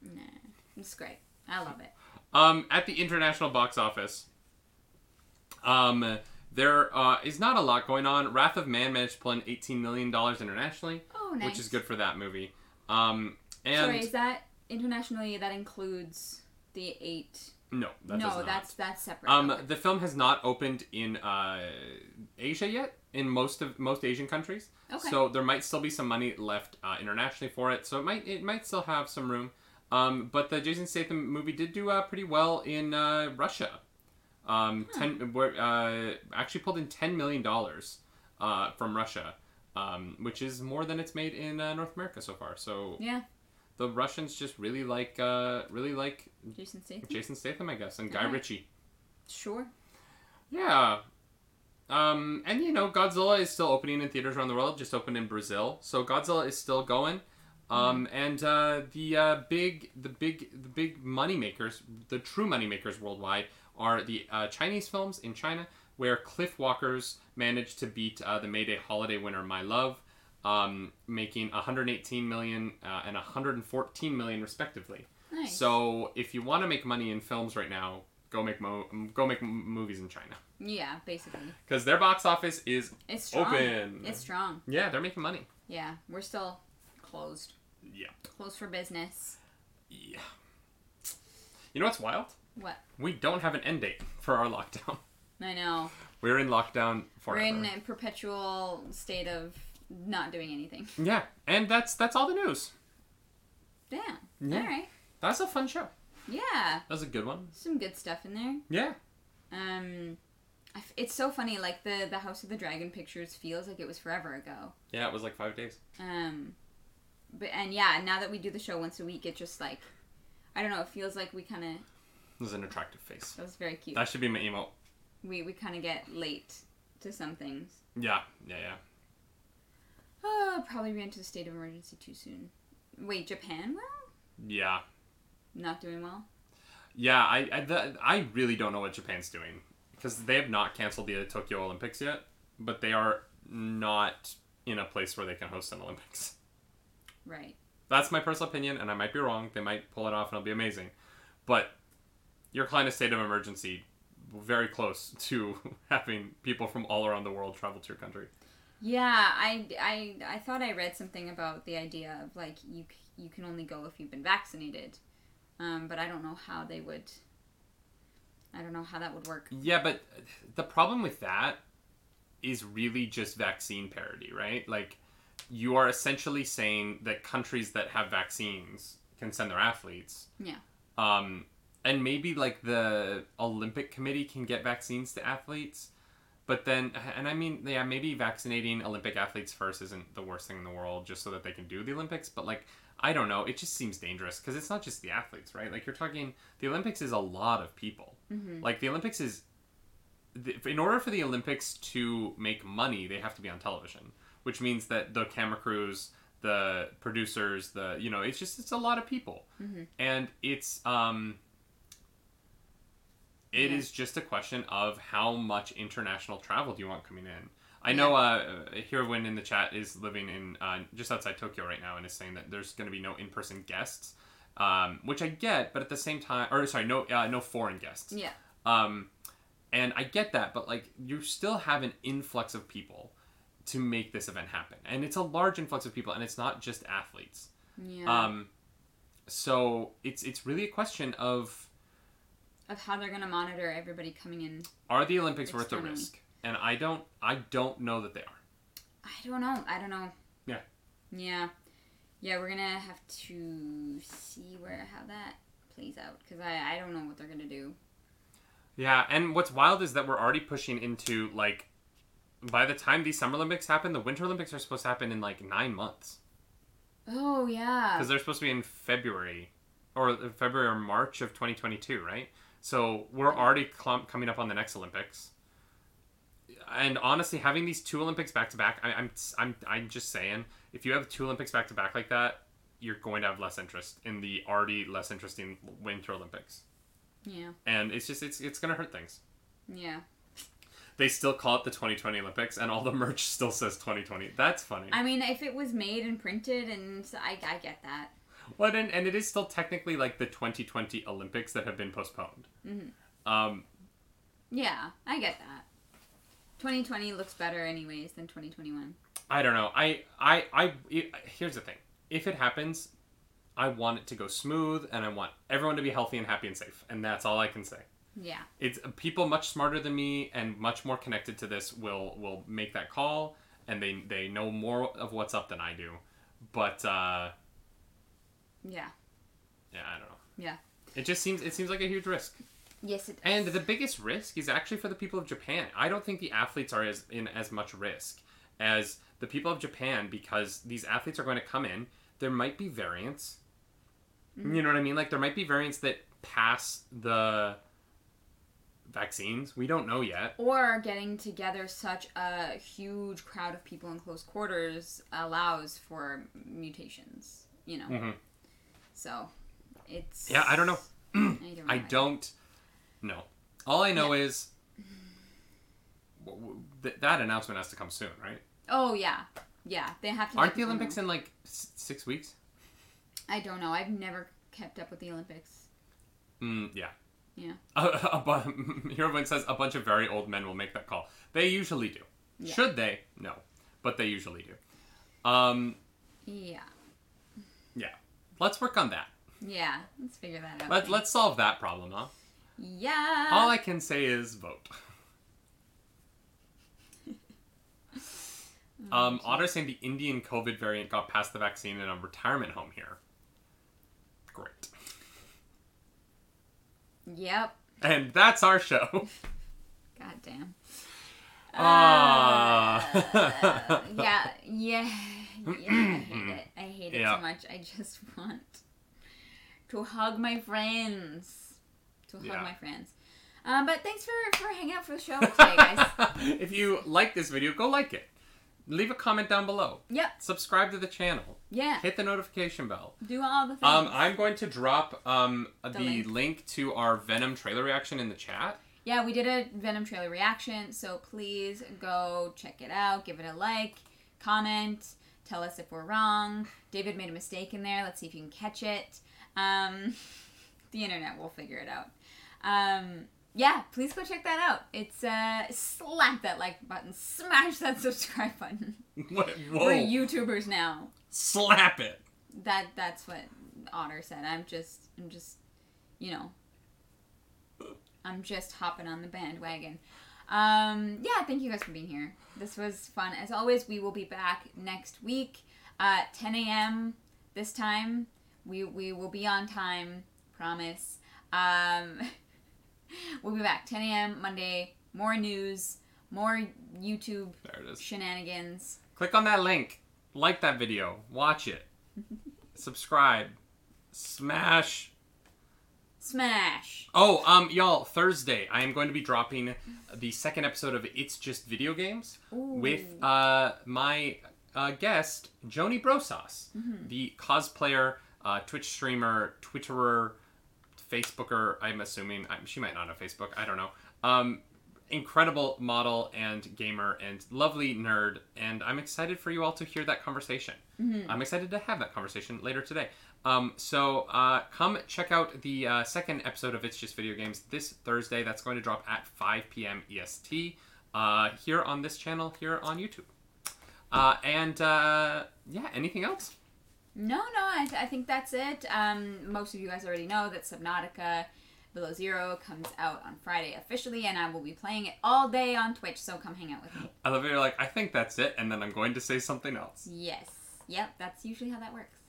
Nah, it's great. I love it. Um, at the international box office, um, there uh, is not a lot going on. Wrath of Man managed to pull in eighteen million dollars internationally, Oh, nice. which is good for that movie. Um, and Sorry, is that internationally? That includes the eight. no, that no, that's that's separate. Um, Okay. the film has not opened in uh, Asia yet. In most of most Asian countries, Okay. so there might still be some money left uh, internationally for it. So it might it might still have some room. Um, but the Jason Statham movie did do uh, pretty well in uh, Russia. Um, ten uh, actually pulled in ten million dollars uh, from Russia, um, which is more than it's made in uh, North America so far. So yeah, the Russians just really like uh, really like Jason Statham. Jason Statham, I guess, and Guy Alright. Ritchie. Sure. Yeah. Um, and you know, Godzilla is still opening in theaters around the world. Just opened in Brazil, so Godzilla is still going. Um, and uh, the uh, big, the big, the big money makers, the true money makers worldwide, are the uh, Chinese films in China, where Cliff Walkers managed to beat uh, the Mayday holiday winner My Love, um, making 118 million uh, and 114 million respectively. Nice. So if you want to make money in films right now, go make mo- go make m- movies in China yeah, basically, because their box office is it's strong. open. It's strong. yeah, they're making money. Yeah, we're still closed. Yeah. Closed for business. Yeah. You know what's wild? What? We don't have an end date for our lockdown. I know. We're in lockdown forever. We're in a perpetual state of not doing anything. Yeah, and that's that's all the news. Damn. Yeah. All right. That's a fun show. Yeah, That was a good one. some good stuff in there. Yeah. Um, I f- it's so funny. Like the the House of the Dragon pictures feels like it was forever ago. Yeah, it was like five days. Um, but and yeah, now that we do the show once a week, it just like, I don't know. It feels like we kind of It was an attractive face. that was very cute. That should be my emote. we we kind of get late to some things. Yeah, yeah, yeah. Oh, probably ran to a state of emergency too soon. Wait, Japan? Well, Yeah. not doing well. Yeah, I I, the, I really don't know what Japan's doing because they have not canceled the Tokyo Olympics yet, but they are not in a place where they can host an Olympics. Right. That's my personal opinion, and I might be wrong. They might pull it off, and it'll be amazing. But you're kind of state of emergency, very close to having people from all around the world travel to your country. Yeah, I, I, I thought I read something about the idea of like you you can only go if you've been vaccinated, um, but I don't know how they would. I don't know how that would work. Yeah, but the problem with that is really just vaccine parity, right? Like, you are essentially saying that countries that have vaccines can send their athletes. Yeah. Um, and maybe like the Olympic Committee can get vaccines to athletes, but then, and I mean, yeah, maybe vaccinating Olympic athletes first isn't the worst thing in the world, just so that they can do the Olympics. But like, I don't know, it just seems dangerous because it's not just the athletes, right? Like you're talking, the Olympics is a lot of people. Mm-hmm. Like the Olympics is, in order for the Olympics to make money, they have to be on television, which means that the camera crews, the producers, the you know, it's just it's a lot of people, Mhm. and it's um. It is Yeah. just a question of how much international travel do you want coming in. I know uh, Hirwin in the chat is living in uh, just outside Tokyo right now and is saying that there's going to be no in-person guests, um, which I get, but at the same time, or sorry, no uh, no foreign guests. Yeah. Um, and I get that, but like you still have an influx of people to make this event happen, and it's a large influx of people, and it's not just athletes. Yeah. Um, so it's it's really a question of of how they're gonna monitor everybody coming in. are the Olympics worth the risk? And I don't I don't know that they are. I don't know. I don't know. Yeah. Yeah. Yeah, we're gonna have to see where how that plays out because I I don't know what they're gonna do. Yeah, and what's wild is that we're already pushing into like by the time these Summer Olympics happen, the Winter Olympics are supposed to happen in like nine months Oh yeah. because they're supposed to be in February or uh, February or March of 2022, right? So we're already clump coming up on the next Olympics. And honestly, having these two Olympics back to back, I- I'm I'm I'm just saying, if you have two Olympics back to back like that, you're going to have less interest in the already less interesting Winter Olympics, Yeah. and it's just it's it's gonna hurt things. Yeah. they still call it the 2020 Olympics, and all the merch still says 2020. That's funny. I mean, if it was made and printed, and I, I get that. Well, and, and it is still technically like the 2020 Olympics that have been postponed. Mm-hmm. Um, Yeah, I get that. 2020 looks better, anyways, than 2021. I don't know. I I I it, here's the thing. If it happens, I want it to go smooth, and I want everyone to be healthy and happy and safe, and that's all I can say. Yeah. It's people much smarter than me and much more connected to this will will make that call, and they they know more of what's up than I do. But uh, Yeah. yeah, I don't know. Yeah. It just seems it seems like a huge risk. Yes, it does. And the biggest risk is actually for the people of Japan. I don't think the athletes are as in as much risk as the people of Japan because these athletes are going to come in. There might be variants. You know what I mean? Like there might be variants that pass the vaccines. We don't know yet. or getting together such a huge crowd of people in close quarters allows for mutations, you know. Mhm. So, it's Yeah, I don't know. I don't, I know. don't know. All I know is w- th- that announcement has to come soon, right? Oh yeah, yeah. They have to. Aren't the Olympics in like six weeks? I don't know. I've never kept up with the Olympics. Mm, yeah. Yeah. A, a, bu- Heroin says a bunch of very old men will make that call. They usually do. Yeah. Should they? No, but they usually do. Um, Yeah. yeah. Let's work on that. Yeah. Let's figure that out. Let, let's solve that problem, huh? yeah. All I can say is vote. Um, Otter saying the Indian COVID variant got past the vaccine in a retirement home here. Great. Yep. And that's our show. God damn. Ah. Uh, yeah, yeah, yeah. I hate it. I hate it Yeah. so much. I just want to hug my friends. To hug Yeah. my friends. Um, but thanks for for hanging out for the show today, guys. if you like this video, go like it. Leave a comment down below. Yep. Subscribe to the channel. Yeah. Hit the notification bell. Do all the things. Um, I'm going to drop um, the, link. link. to our Venom trailer reaction in the chat. yeah, we did a Venom trailer reaction, so please go check it out. Give it a like, comment, tell us if we're wrong. David made a mistake in there. Let's see if you can catch it. Um, the internet will figure it out. Um, yeah, please go check that out. It's uh, slap that like button, smash that subscribe button. What? We're YouTubers now. Slap it. That that's what Otter said. I'm just I'm just you know I'm just hopping on the bandwagon. Um yeah, thank you guys for being here. This was fun. As always, we will be back next week at 10 a.m. this time. We we will be on time, promise. Um we'll be back 10 a.m. Monday. More news, more YouTube There it is. shenanigans. Click on that link. Like that video. Watch it. Subscribe. Smash. Smash. Oh, um, y'all, Thursday, I am going to be dropping the second episode of It's Just Video Games with uh, my uh, guest, Joni Brosas, the cosplayer, uh, Twitch streamer, Twitterer, Facebooker, I'm assuming. i she might not have Facebook, I don't know. Um, incredible model and gamer and lovely nerd, and I'm excited for you all to hear that conversation. I'm excited to have that conversation later today. Um, so uh, come check out the uh, second episode of It's Just Video Games this Thursday. That's going to drop at 5 p.m. EST uh, here on this channel here on YouTube. Uh, and uh, yeah, anything else? No, no, I, th- I think that's it. Um, most of you guys already know that Subnautica Below Zero comes out on Friday officially, and I will be playing it all day on Twitch, so come hang out with me. I love it. You're like, I think that's it, and then I'm going to say something else. Yes. Yep, that's usually how that works.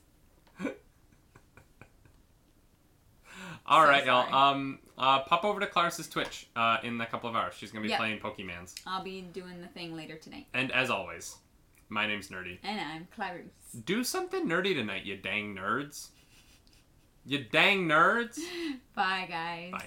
All So right, y'all. Um, uh, pop over to Claris's Twitch uh, in a couple of hours. She's gonna be Yep. playing Pokemans. I'll be doing the thing later tonight. And as always, my name's Nerdy. And I'm Clarus. Do something nerdy tonight, you dang nerds. You dang nerds. Bye, guys. Bye.